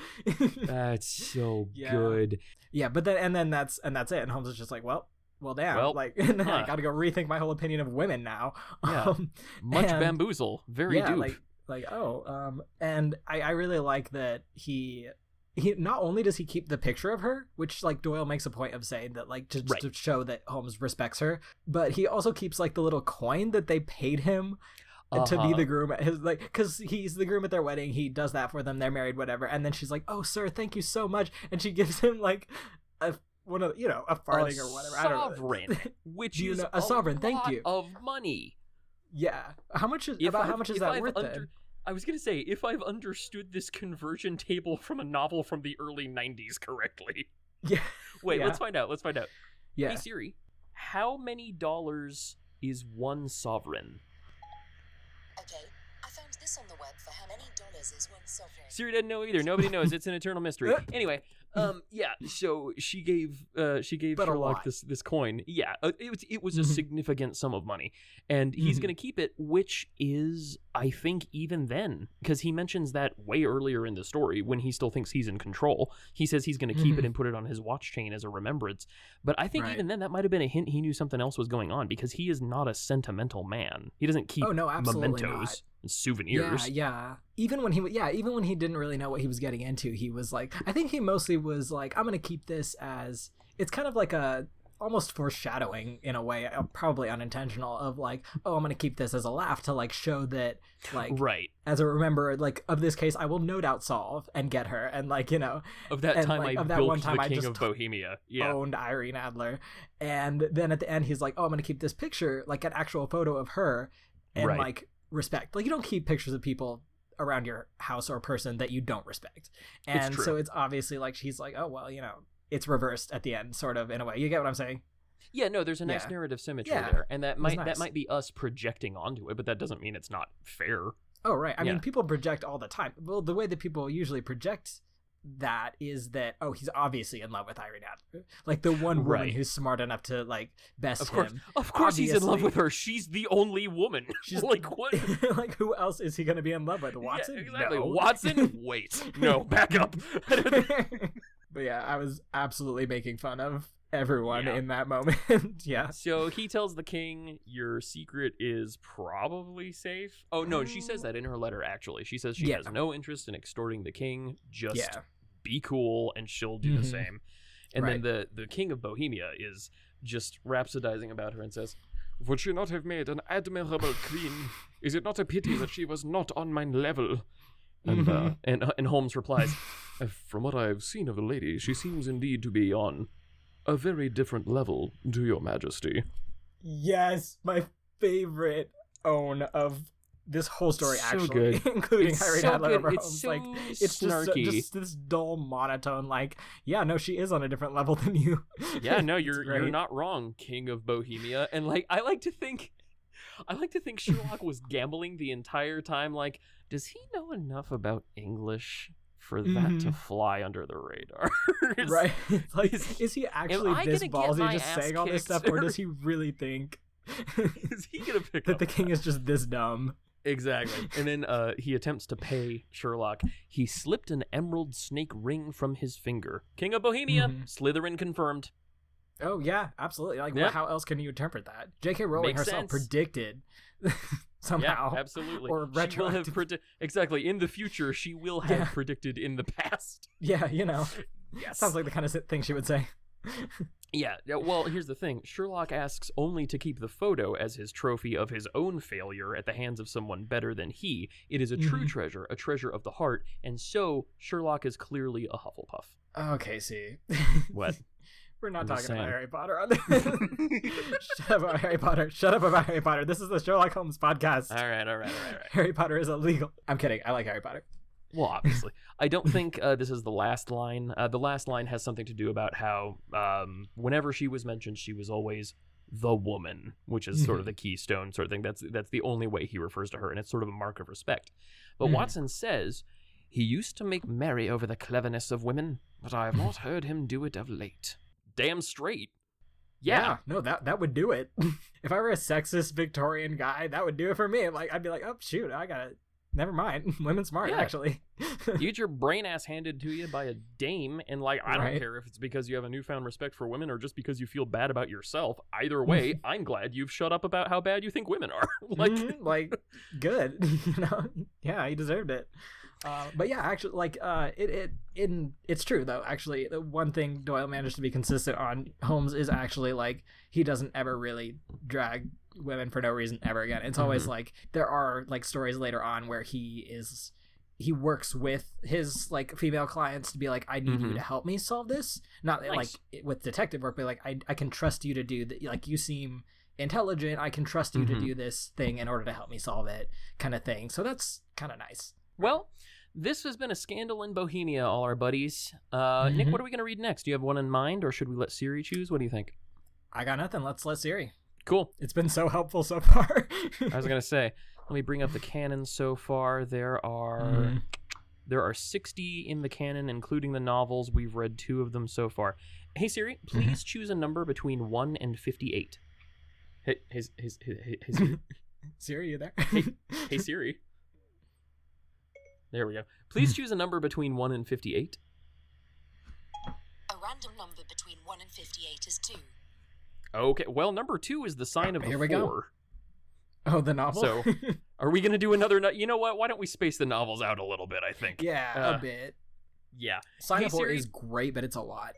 That's so [LAUGHS] Yeah. good. yeah, but then and then that's and that's it. And Holmes is just like, well, well, damn, Well, like, [LAUGHS] then I got to go rethink my whole opinion of women now. Yeah. [LAUGHS] Um, Much And- bamboozle. Very yeah, dupe. like like oh, um, and I I really like that he. He not only does he keep the picture of her, which like Doyle makes a point of saying that like just Right. to show that Holmes respects her, but he also keeps like the little coin that they paid him to be Uh-huh. the groom at his like because he's the groom at their wedding he does that for them they're married whatever and then she's like oh sir thank you so much and she gives him like a one of you know a farthing a or whatever I don't know. sovereign, [LAUGHS] which you is know- a sovereign, thank you. of money. yeah how much is If about how I've- much is that I've worth under- then I was gonna say, if I've understood this conversion table from a novel from the early '90s correctly. [LAUGHS] yeah Wait, Yeah. let's find out. Let's find out. yeah Hey Siri, how many dollars is one sovereign? Okay, I found this on the web for how many dollars is one sovereign. Siri doesn't know either. Nobody knows. It's an eternal mystery. [LAUGHS] Anyway, um, yeah. So she gave, uh, she gave But Sherlock this this coin. Yeah, uh, it was it was a Mhm. significant sum of money, and he's Mhm. gonna keep it, which is, I think, even then, because he mentions that way earlier in the story when he still thinks he's in control. He says he's gonna keep it Mhm. and put it on his watch chain as a remembrance. But I think Right. even then, that might have been a hint he knew something else was going on because he is not a sentimental man. He doesn't keep oh no absolutely mementos not and souvenirs. Yeah, yeah. Even when he, yeah, even when he didn't really know what he was getting into, he was like, I think he mostly was like, I'm gonna keep this as. It's kind of like a almost foreshadowing in a way, uh, probably unintentional, of like, oh, I'm gonna keep this as a laugh to like show that, like, Right. as a remember, like of this case, I will no doubt solve and get her, and like you know, Of that And, time like, I of that built one time the I King just of Bohemia. Yeah. owned Irene Adler, and then at the end he's like, oh, I'm gonna keep this picture, like an actual photo of her, and Right. like respect. Like you don't keep pictures of people around your house or person that you don't respect. It's And true. so it's obviously like she's like, oh well, you know, it's reversed at the end, sort of in a way. You get what I'm saying? Yeah, no, there's a nice Yeah. narrative symmetry Yeah, there. And that might that might be us projecting onto it, but that doesn't mean it's not fair. Oh right. I Yeah. mean, people project all the time. Well, the way that people usually project that is that oh he's obviously in love with Irene Adler like the one woman Right. who's smart enough to like best Of course. him Of course he's in love with her. She's the only woman. [LAUGHS] She's [LAUGHS] like what? [LAUGHS] like who else is he gonna be in love with Watson Yeah, exactly. No. Watson? Wait. No, back up. but yeah, I was absolutely making fun of everyone Yeah. in that moment. yeah. So he tells the king, "Your secret is probably safe." Oh no, she says um, that in her letter. Actually, she says she Yeah. has no interest in extorting the king. Just Yeah. Be cool, and she'll do the Mhm. same. And Right. then the the king of Bohemia is just rhapsodizing about her and says, "Would she not have made an admirable [LAUGHS] queen? Is it not a pity that she was not on my level?" And uh, Mhm. and and Holmes replies, "Uh, "From what I've seen of the lady, she seems indeed to be on." A very different level, to your majesty. Yes, my favorite own of this whole story, So actually, good. [LAUGHS] including It's Irene so Adler good. It's so like it's just, snarky. just this dull monotone. Like, yeah, no, she is on a different level [LAUGHS] than you. yeah, no, you're you're not wrong, King of Bohemia. And like I like to think I like to think Sherlock was [LAUGHS] gambling the entire time like does he know enough about English for that to Mhm. fly under the radar? Is- right? Like, is- is, he actually this gonna ballsy just saying all this stuff, or does he really think Is he to pick that the king that? is just this dumb? Exactly. And then uh, he attempts to pay Sherlock. He slipped an emerald snake ring from his finger. King of Bohemia, Mhm. Slytherin confirmed. Oh yeah, absolutely. Like, Yep. how else can you interpret that? J.K. Rowling Makes herself sense. predicted [LAUGHS] somehow. Yeah, absolutely. Or she will have retroactive- predi- exactly in the future. She will have Yeah. predicted in the past. Yeah, you know, [LAUGHS] Yes. sounds like the kind of thing she would say. Yeah, well, here's the thing. Sherlock asks only to keep the photo as his trophy of his own failure at the hands of someone better than he. It is a true Mhm. treasure, a treasure of the heart, and so Sherlock is clearly a Hufflepuff. Okay, see. What? [LAUGHS] We're not I'm talking about. Harry Potter on this. [LAUGHS] Shut up about Harry Potter. Shut up about Harry Potter. This is the Sherlock Holmes podcast. all right, all right, all right, all right. Harry Potter is illegal. I'm kidding. I like Harry Potter. Well, obviously. I don't think uh, this is the last line. Uh, the last line has something to do about how um, whenever she was mentioned, she was always the woman, which is sort of the keystone sort of thing. That's that's the only way he refers to her, and it's sort of a mark of respect. But Mhm. Watson says he used to make merry over the cleverness of women, but I have not heard him do it of late. Damn straight. Yeah. no, that that would do it. [LAUGHS] if I were a sexist Victorian guy, that would do it for me. Like I'd be like, oh shoot, I gotta. Never mind. [LAUGHS] Women smart Yeah. actually. you [LAUGHS] get your brain ass handed to you by a dame, and like I don't care if it's because you have a newfound respect for women or just because you feel bad about yourself. Either way, [LAUGHS] I'm glad you've shut up about how bad you think women are. like, Mhm, like good you know yeah he deserved it uh, but yeah actually like uh it, it in it's true though actually the one thing doyle managed to be consistent on holmes is actually like he doesn't ever really drag women for no reason ever again it's always Mhm. like there are like stories later on where he is he works with his like female clients to be like i need you Mhm. to help me solve this not Nice. like with detective work but like I, I can trust you to do that like you seem intelligent i can trust you Mhm. to do this thing in order to help me solve it kind of thing so that's kind of nice well, this has been a scandal in Bohemia, all our buddies. Uh, Nick, Mhm. what are we going to read next? Do you have one in mind, or should we let Siri choose? What do you think? i got nothing let's let siri Cool. it's been so helpful so [LAUGHS] far I was going to say, let me bring up the canon so far. There are. Mhm. There are 60 in the canon, including the novels. We've read two of them so far. Hey Siri, please choose a number between 1 and 58. Hey, hey, hey, hey, hey, hey, Siri. [LAUGHS] siri you there [LAUGHS] hey Siri. There we go. Please choose a number between 1 and 58. A random number between 1 and 58 is 2. Okay, well, number 2 is the sign of the Here we go. oh the novel So- [LAUGHS] Are we going to do another? No- you know what? Why don't we space the novels out a little bit, I think. yeah Uh, a bit Yeah. sign Hey, up for Siri. is great but it's a lot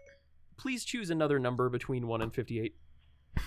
Please choose another number between 1 and 58. A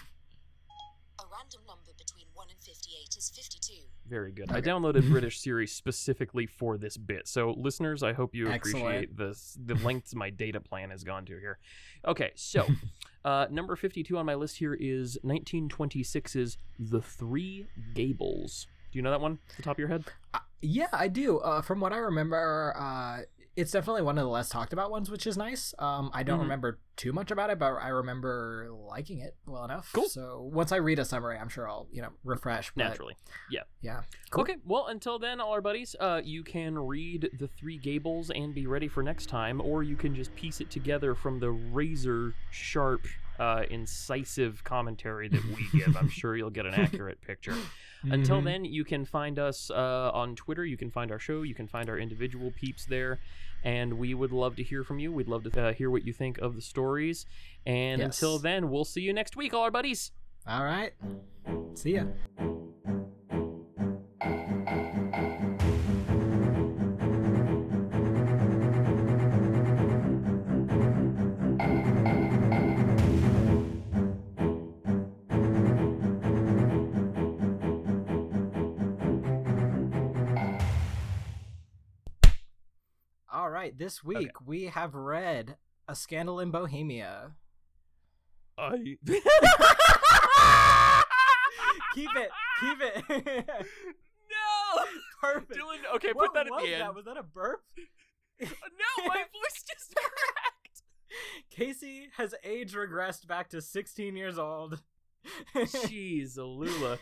random number between 1 and 58 is 52. Very good. I downloaded [LAUGHS] British Siri specifically for this bit. So, listeners, I hope you Excellent. appreciate this the lengths my data plan has gone to here. Okay, so [LAUGHS] uh, number 52 on my list here is 1926's The Three Gables. Do you know that one the top of your head? Uh, yeah, I do. Uh, from what I remember, uh, it's definitely one of the less talked about ones, which is nice. Um, I don't Mhm. remember too much about it, but I remember liking it well enough. Cool. So once I read a summary, I'm sure I'll you know refresh. But Naturally. Yeah. Yeah. Cool. Okay, well, until then, all our buddies, uh, you can read The Three Gables and be ready for next time, or you can just piece it together from the razor sharp, uh, incisive commentary that we give. I'm sure you'll get an [LAUGHS] accurate picture. Until Mhm. then, you can find us uh, on Twitter. You can find our show. You can find our individual peeps there. And we would love to hear from you. We'd love to uh, hear what you think of the stories. And Yes. until then, we'll see you next week, all our buddies. All right. See ya. All right, this week we have read A Scandal in Bohemia. I. [LAUGHS] keep it, keep it. no! Perfect. Dylan, okay, what put that at was the end. that? Was that a burp? [LAUGHS] no, my [LAUGHS] voice just cracked. Casey has age regressed back to 16 years old. Jeez, Alula.